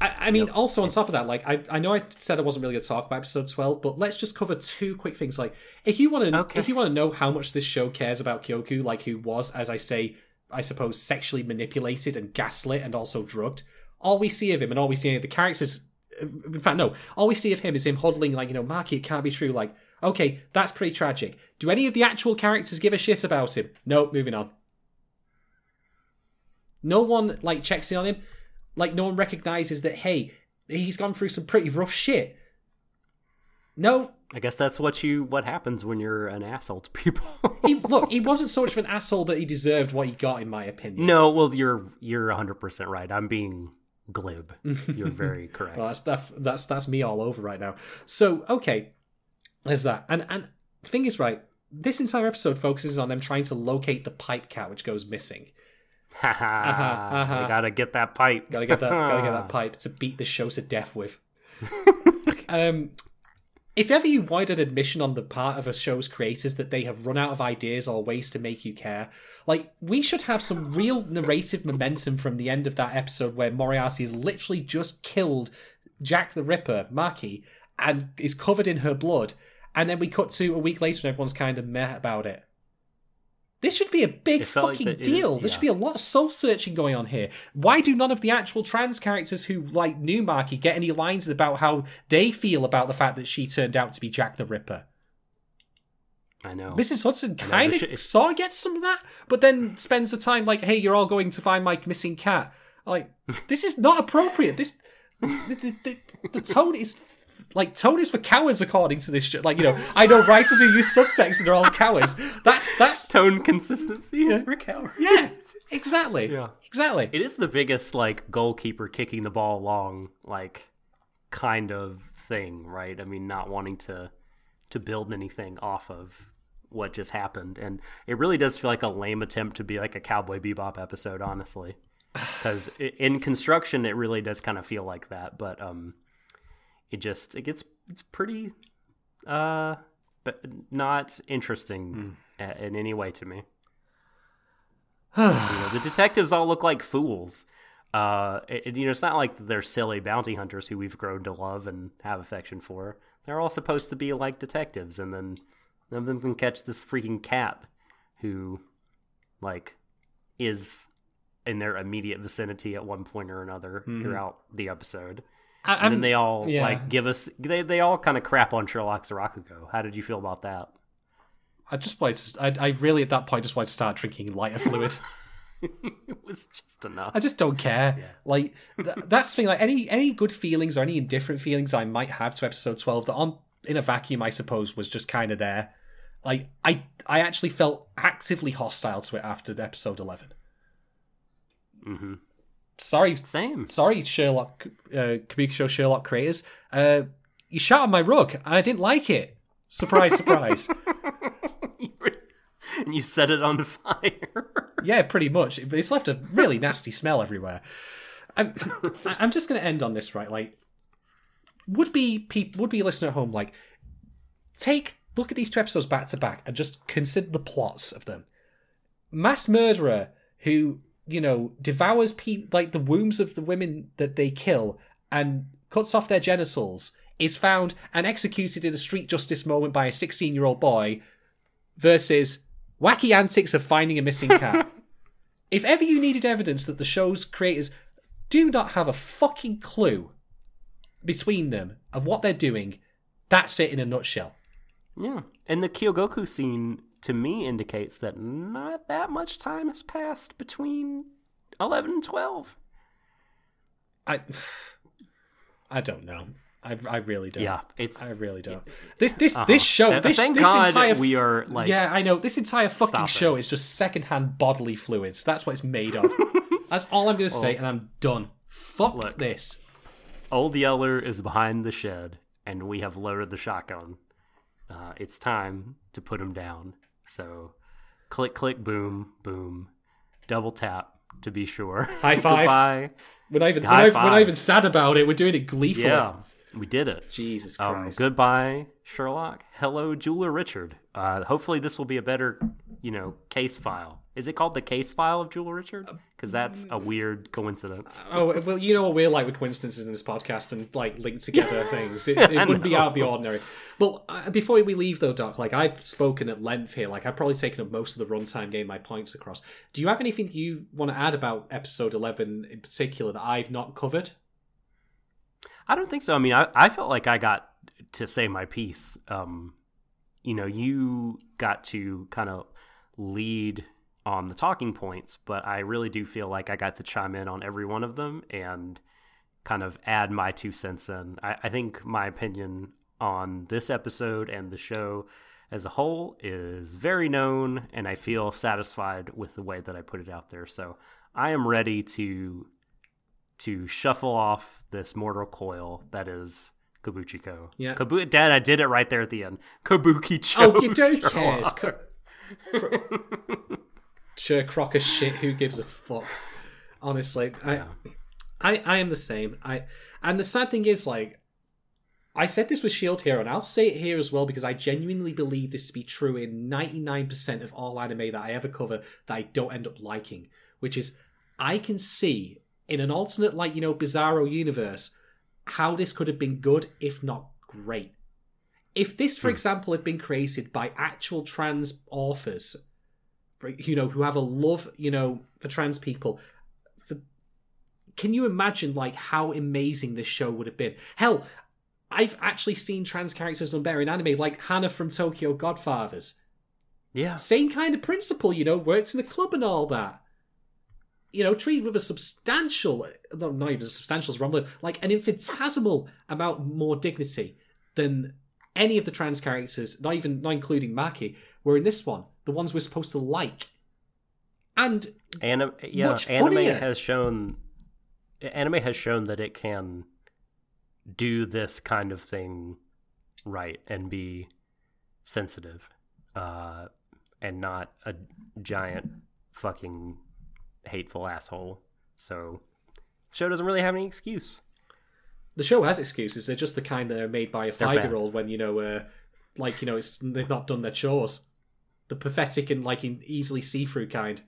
Speaker 2: I, I mean, also on top of that, like I, I know I said I wasn't really going to talk about episode twelve, but let's just cover two quick things. Like if you want to,
Speaker 1: Okay.
Speaker 2: if you want to know how much this show cares about Kyogoku, like who was, as I say, I suppose sexually manipulated and gaslit and also drugged. All we see of him and all we see of the characters, in fact, no, all we see of him is him huddling like you know, Maki, it can't be true. Like okay, that's pretty tragic. Do any of the actual characters give a shit about him? No, moving on. No one like checks in on him. Like no one recognizes that hey, he's gone through some pretty rough shit. No,
Speaker 1: I guess that's what you what happens when you're an asshole to people.
Speaker 2: he, look, he wasn't so much of an asshole that he deserved what he got, in my opinion.
Speaker 1: no, well you're you're 100% right. I'm being glib. You're very correct.
Speaker 2: Well, that's that, that's that's me all over right now. So okay, there's that. And and the thing is, right, this entire episode focuses on them trying to locate the pipe cat which goes missing.
Speaker 1: Haha.
Speaker 2: uh-huh.
Speaker 1: You gotta get that pipe.
Speaker 2: Gotta get that. gotta get that pipe to beat the show to death with. um, if ever you wanted an admission on the part of a show's creators that they have run out of ideas or ways to make you care, like we should have some real narrative momentum from the end of that episode where Moriarty has literally just killed Jack the Ripper, Maki, and is covered in her blood, and then we cut to a week later and everyone's kind of meh about it. This should be a big
Speaker 1: like
Speaker 2: fucking
Speaker 1: that it is-
Speaker 2: deal. There should be a lot of soul searching going on here. Why do none of the actual trans characters who like knew Maki get any lines about how they feel about the fact that she turned out to be Jack the Ripper?
Speaker 1: I know.
Speaker 2: Mrs. Hudson kind of sort of gets some of that, but then spends the time like, "Hey, you're all going to find my missing cat." Like, this is not appropriate. This the, the, the, the tone is like tone is for cowards, according to this. Like, you know, I know writers who use subtext and they're all cowards. That's that's
Speaker 1: Tone consistency is for cowards.
Speaker 2: yeah, exactly,
Speaker 1: Yeah.
Speaker 2: exactly.
Speaker 1: It is the biggest like goalkeeper kicking the ball long like kind of thing, right? I mean, not wanting to to build anything off of what just happened, and it really does feel like a lame attempt to be like a Cowboy Bebop episode, honestly. Because in construction, it really does kind of feel like that, but um, it just it gets it's pretty uh, but not interesting a- in any way to me. You know, the detectives all look like fools. Uh, it, you know, it's not like they're silly bounty hunters who we've grown to love and have affection for. They're all supposed to be like detectives, and then none of them can catch this freaking cat who, like, is in their immediate vicinity at one point or another throughout the episode.
Speaker 2: I,
Speaker 1: And then they all
Speaker 2: yeah.
Speaker 1: like give us they they all kind of crap on Sherlock's rakugo. How did you feel about that?
Speaker 2: I just wanted to. I, I really at that point just wanted to start drinking lighter fluid.
Speaker 1: it was just enough.
Speaker 2: I just don't care. Like th- that's the thing. Like any any good feelings or any indifferent feelings I might have to episode twelve that on in a vacuum, I suppose, was just kind of there. Like I I actually felt actively hostile to it after episode eleven.
Speaker 1: hmm
Speaker 2: Sorry,
Speaker 1: Same.
Speaker 2: sorry, Sherlock, uh, Kabukicho Sherlock creators. Uh, you shot on my rug. and I didn't like it. Surprise, surprise.
Speaker 1: and you set it on fire.
Speaker 2: Yeah, pretty much. It's left a really nasty smell everywhere. I'm, I'm just going to end on this, right? Like, would be peop, would be a listener at home like take look at these two episodes back to back and just consider the plots of them. Mass murderer who you know devours pe- like the wombs of the women that they kill and cuts off their genitals is found and executed in a street justice moment by a 16 year old boy versus wacky antics of finding a missing cat. if ever you needed evidence that the show's creators do not have a fucking clue between them of what they're doing, that's it in a nutshell.
Speaker 1: Yeah. And the Kyogoku scene to me indicates that not that much time has passed between 11 and 12.
Speaker 2: I, I don't know. I, I really don't.
Speaker 1: Yeah, it's
Speaker 2: I really don't. This this this show
Speaker 1: Uh-huh.
Speaker 2: This
Speaker 1: thank
Speaker 2: this
Speaker 1: God
Speaker 2: entire
Speaker 1: we are like
Speaker 2: yeah I know this entire fucking show is just secondhand bodily fluids. That's what it's made of. That's all I'm gonna say, and I'm done. Fuck
Speaker 1: Look.
Speaker 2: this.
Speaker 1: Old Yeller is behind the shed and we have loaded the shotgun. Uh, it's time to put him down. So click click boom boom. Double tap to be sure.
Speaker 2: High five.
Speaker 1: Goodbye.
Speaker 2: We're not even we're
Speaker 1: High
Speaker 2: not, we're not even sad about it. We're doing it gleefully.
Speaker 1: Yeah. We did it.
Speaker 2: Jesus
Speaker 1: Um,
Speaker 2: Christ.
Speaker 1: goodbye, Sherlock. Hello, Jeweler Richard. Uh, hopefully, this will be a better, you know, case file. Is it called the case file of Jewel Richard? Because that's a weird coincidence.
Speaker 2: Oh well, you know what we're like with coincidences in this podcast and like linked together things. It, it wouldn't be out of the ordinary. But uh, before we leave, though, Doc, like I've spoken at length here. Like I've probably taken up most of the runtime, getting my points across. Do you have anything you want to add about episode eleven in particular that I've not covered?
Speaker 1: I don't think so. I mean, I, I felt like I got to say my piece. Um, you know, you got to kind of lead on the talking points, but I really do feel like I got to chime in on every one of them and kind of add my two cents in. I, I think my opinion on this episode and the show as a whole is very known, and I feel satisfied with the way that I put it out there. So I am ready to to shuffle off this mortal coil that is Kabuchiko.
Speaker 2: Yeah.
Speaker 1: Kabu- Dad, I did it right there at the end. Kabuki Cho.
Speaker 2: Oh, you don't care. Sure, crock of shit. Who gives a fuck? Honestly, I, I, I am the same. I, and the sad thing is, like, I said this with Shield Hero, and I'll say it here as well because I genuinely believe this to be true in ninety nine percent of all anime that I ever cover that I don't end up liking. Which is, I can see in an alternate, like you know, Bizarro universe, how this could have been good, if not great. If this, for hmm. example, had been created by actual trans authors, for, you know, who have a love, you know, for trans people, for, can you imagine like how amazing this show would have been? Hell, I've actually seen trans characters on better in anime, like Hana from Tokyo Godfathers.
Speaker 1: Yeah.
Speaker 2: Same kind of principle, you know, works in a club and all that. You know, treated with a substantial, no, not even a substantial, word, like an infinitesimal amount more dignity than any of the trans characters, not even, not including Maki, were in this one. The ones we're supposed to like. And
Speaker 1: Anim- yeah,
Speaker 2: Much
Speaker 1: anime
Speaker 2: funnier.
Speaker 1: has shown anime has shown that it can do this kind of thing right and be sensitive uh and not a giant fucking hateful asshole. So the show doesn't really have any excuse.
Speaker 2: the show has excuses. They're just the kind that are made by a
Speaker 1: They're bad.
Speaker 2: five year old when, you know, uh, like, you know, it's, they've not done their chores. The pathetic and, like, in- easily see through kind.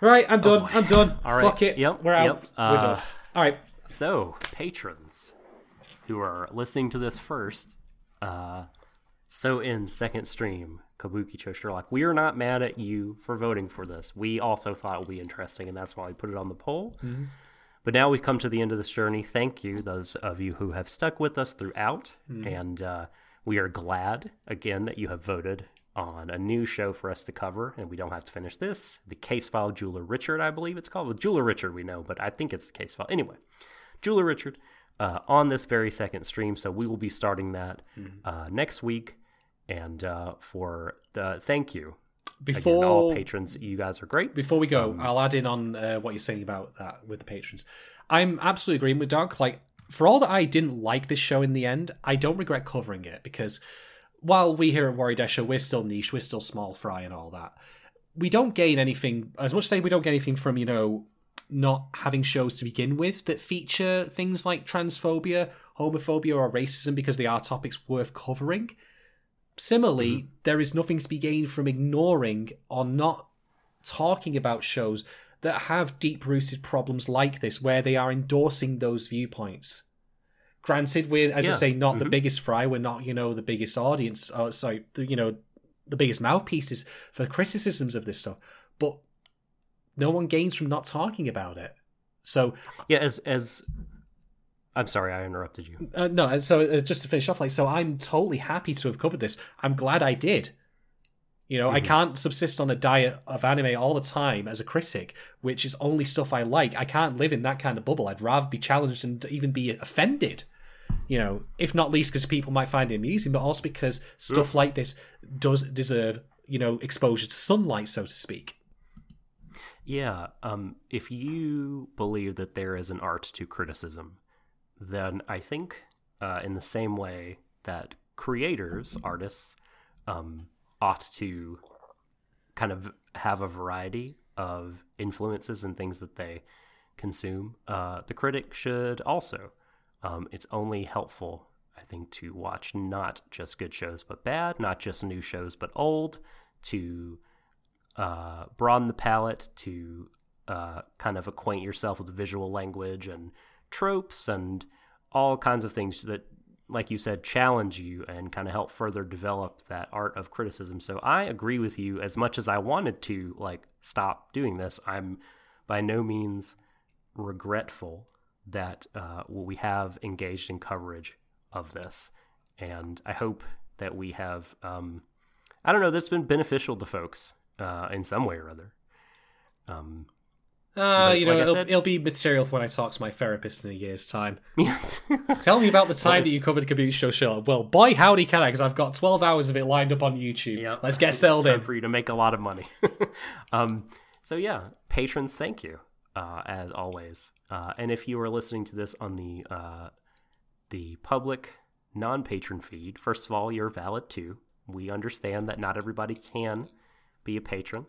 Speaker 2: Right, I'm done.
Speaker 1: boy.
Speaker 2: I'm done.
Speaker 1: All right.
Speaker 2: Fuck it.
Speaker 1: Yep,
Speaker 2: We're out.
Speaker 1: yep.
Speaker 2: We're
Speaker 1: Uh,
Speaker 2: done. All right.
Speaker 1: So, patrons who are listening to this first, uh, so in second stream, Kabuki Cho Sherlock, we are not mad at you for voting for this. We also thought it would be interesting, and that's why we put it on the poll. But now we've come to the end of this journey. Thank you, those of you who have stuck with us throughout. And uh, we are glad, again, that you have voted on a new show for us to cover, and we don't have to finish this. The Case File Jeweler Richard, I believe it's called. Well, Jeweler Richard, we know, but I think it's the Case File. Anyway, Jeweler Richard uh, on this very second stream. So we will be starting that uh, next week. And uh, for the thank you again,
Speaker 2: Before
Speaker 1: all patrons, you guys are great.
Speaker 2: Before we go,
Speaker 1: Um,
Speaker 2: I'll add in on uh, what you're saying about that with the patrons. I'm absolutely agreeing with Doc. Like, for all that I didn't like this show in the end, I don't regret covering it because while we here at Dash Show, we're still niche, we're still small fry and all that. We don't gain anything, as much as say we don't get anything from, you know, not having shows to begin with that feature things like transphobia, homophobia, or racism because they are topics worth covering. Similarly, mm-hmm. there is nothing to be gained from ignoring or not talking about shows that have deep rooted problems like this, where they are endorsing those viewpoints. Granted, we're, as I say, not the
Speaker 1: Mhm.
Speaker 2: biggest fry, we're not, you know, the biggest audience, uh, sorry, the, you know, the biggest mouthpieces for criticisms of this stuff, but no one gains from not talking about it. So,
Speaker 1: Yeah, as as I'm sorry, I interrupted you.
Speaker 2: uh, no, so uh, just to finish off, like, so I'm totally happy to have covered this. I'm glad I did. You know, I
Speaker 1: Mhm.
Speaker 2: can't subsist on a diet of anime all the time as a critic, which is only stuff I like. I can't live in that kind of bubble. I'd rather be challenged and even be offended. You know, if not least because people might find it amusing, but also because stuff like this does deserve, you know, exposure to sunlight, so to speak.
Speaker 1: Yeah, um, if you believe that there is an art to criticism, then I think, uh, in the same way that creators, artists, um, ought to kind of have a variety of influences and things that they consume, uh, the critic should also. Um, it's only helpful, I think, to watch not just good shows but bad, not just new shows but old, to uh, broaden the palette to uh, kind of acquaint yourself with visual language and tropes and all kinds of things that, like you said, challenge you and kind of help further develop that art of criticism. So I agree with you as much as I wanted to like stop doing this. I'm by no means regretful that uh, we have engaged in coverage of this, and I hope that we have. Um, I don't know. This has been beneficial to folks uh, in some way or other. Um,
Speaker 2: Uh, you know,
Speaker 1: like I
Speaker 2: it'll,
Speaker 1: said-
Speaker 2: it'll be material for when I talk to my therapist in a year's time.
Speaker 1: yes.
Speaker 2: Tell me about the time that you covered Kaboot Show Show. Well, boy, howdy can I, because I've got 12 hours of it lined up on YouTube.
Speaker 1: Yep.
Speaker 2: Let's get settled
Speaker 1: time
Speaker 2: in.
Speaker 1: for you to make a lot of money. um, so yeah, patrons, thank you uh, as always. Uh, and if you are listening to this on the uh, the public non-patron feed, first of all, you're valid too. We understand that not everybody can be a patron,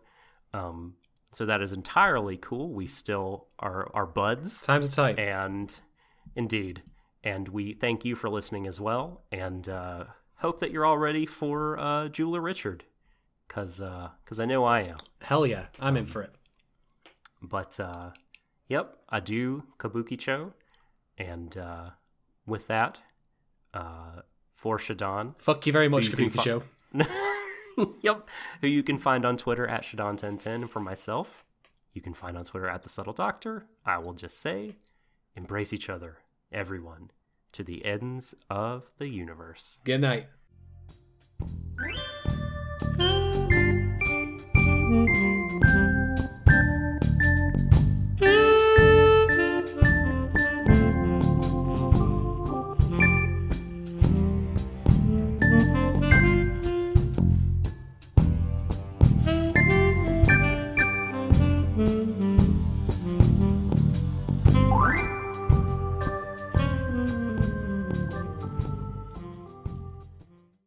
Speaker 1: um, so that is entirely cool. We still are are buds.
Speaker 2: Times are tight.
Speaker 1: And indeed. And we thank you for listening as well. And uh, hope that you're all ready for uh, Jeweler Richard. Because cause I know I am.
Speaker 2: Hell yeah, I'm in for it.
Speaker 1: But uh, yep, adieu, Kabuki Cho. And uh, with that, uh, for Shadon,
Speaker 2: Fuck you very much,
Speaker 1: You
Speaker 2: Kabuki
Speaker 1: fi- yep, who you can find on Twitter at Shadon1010. And for myself, you can find on Twitter at The Subtle Doctor. I will just say, embrace each other, everyone, to the ends of the universe.
Speaker 2: Good night.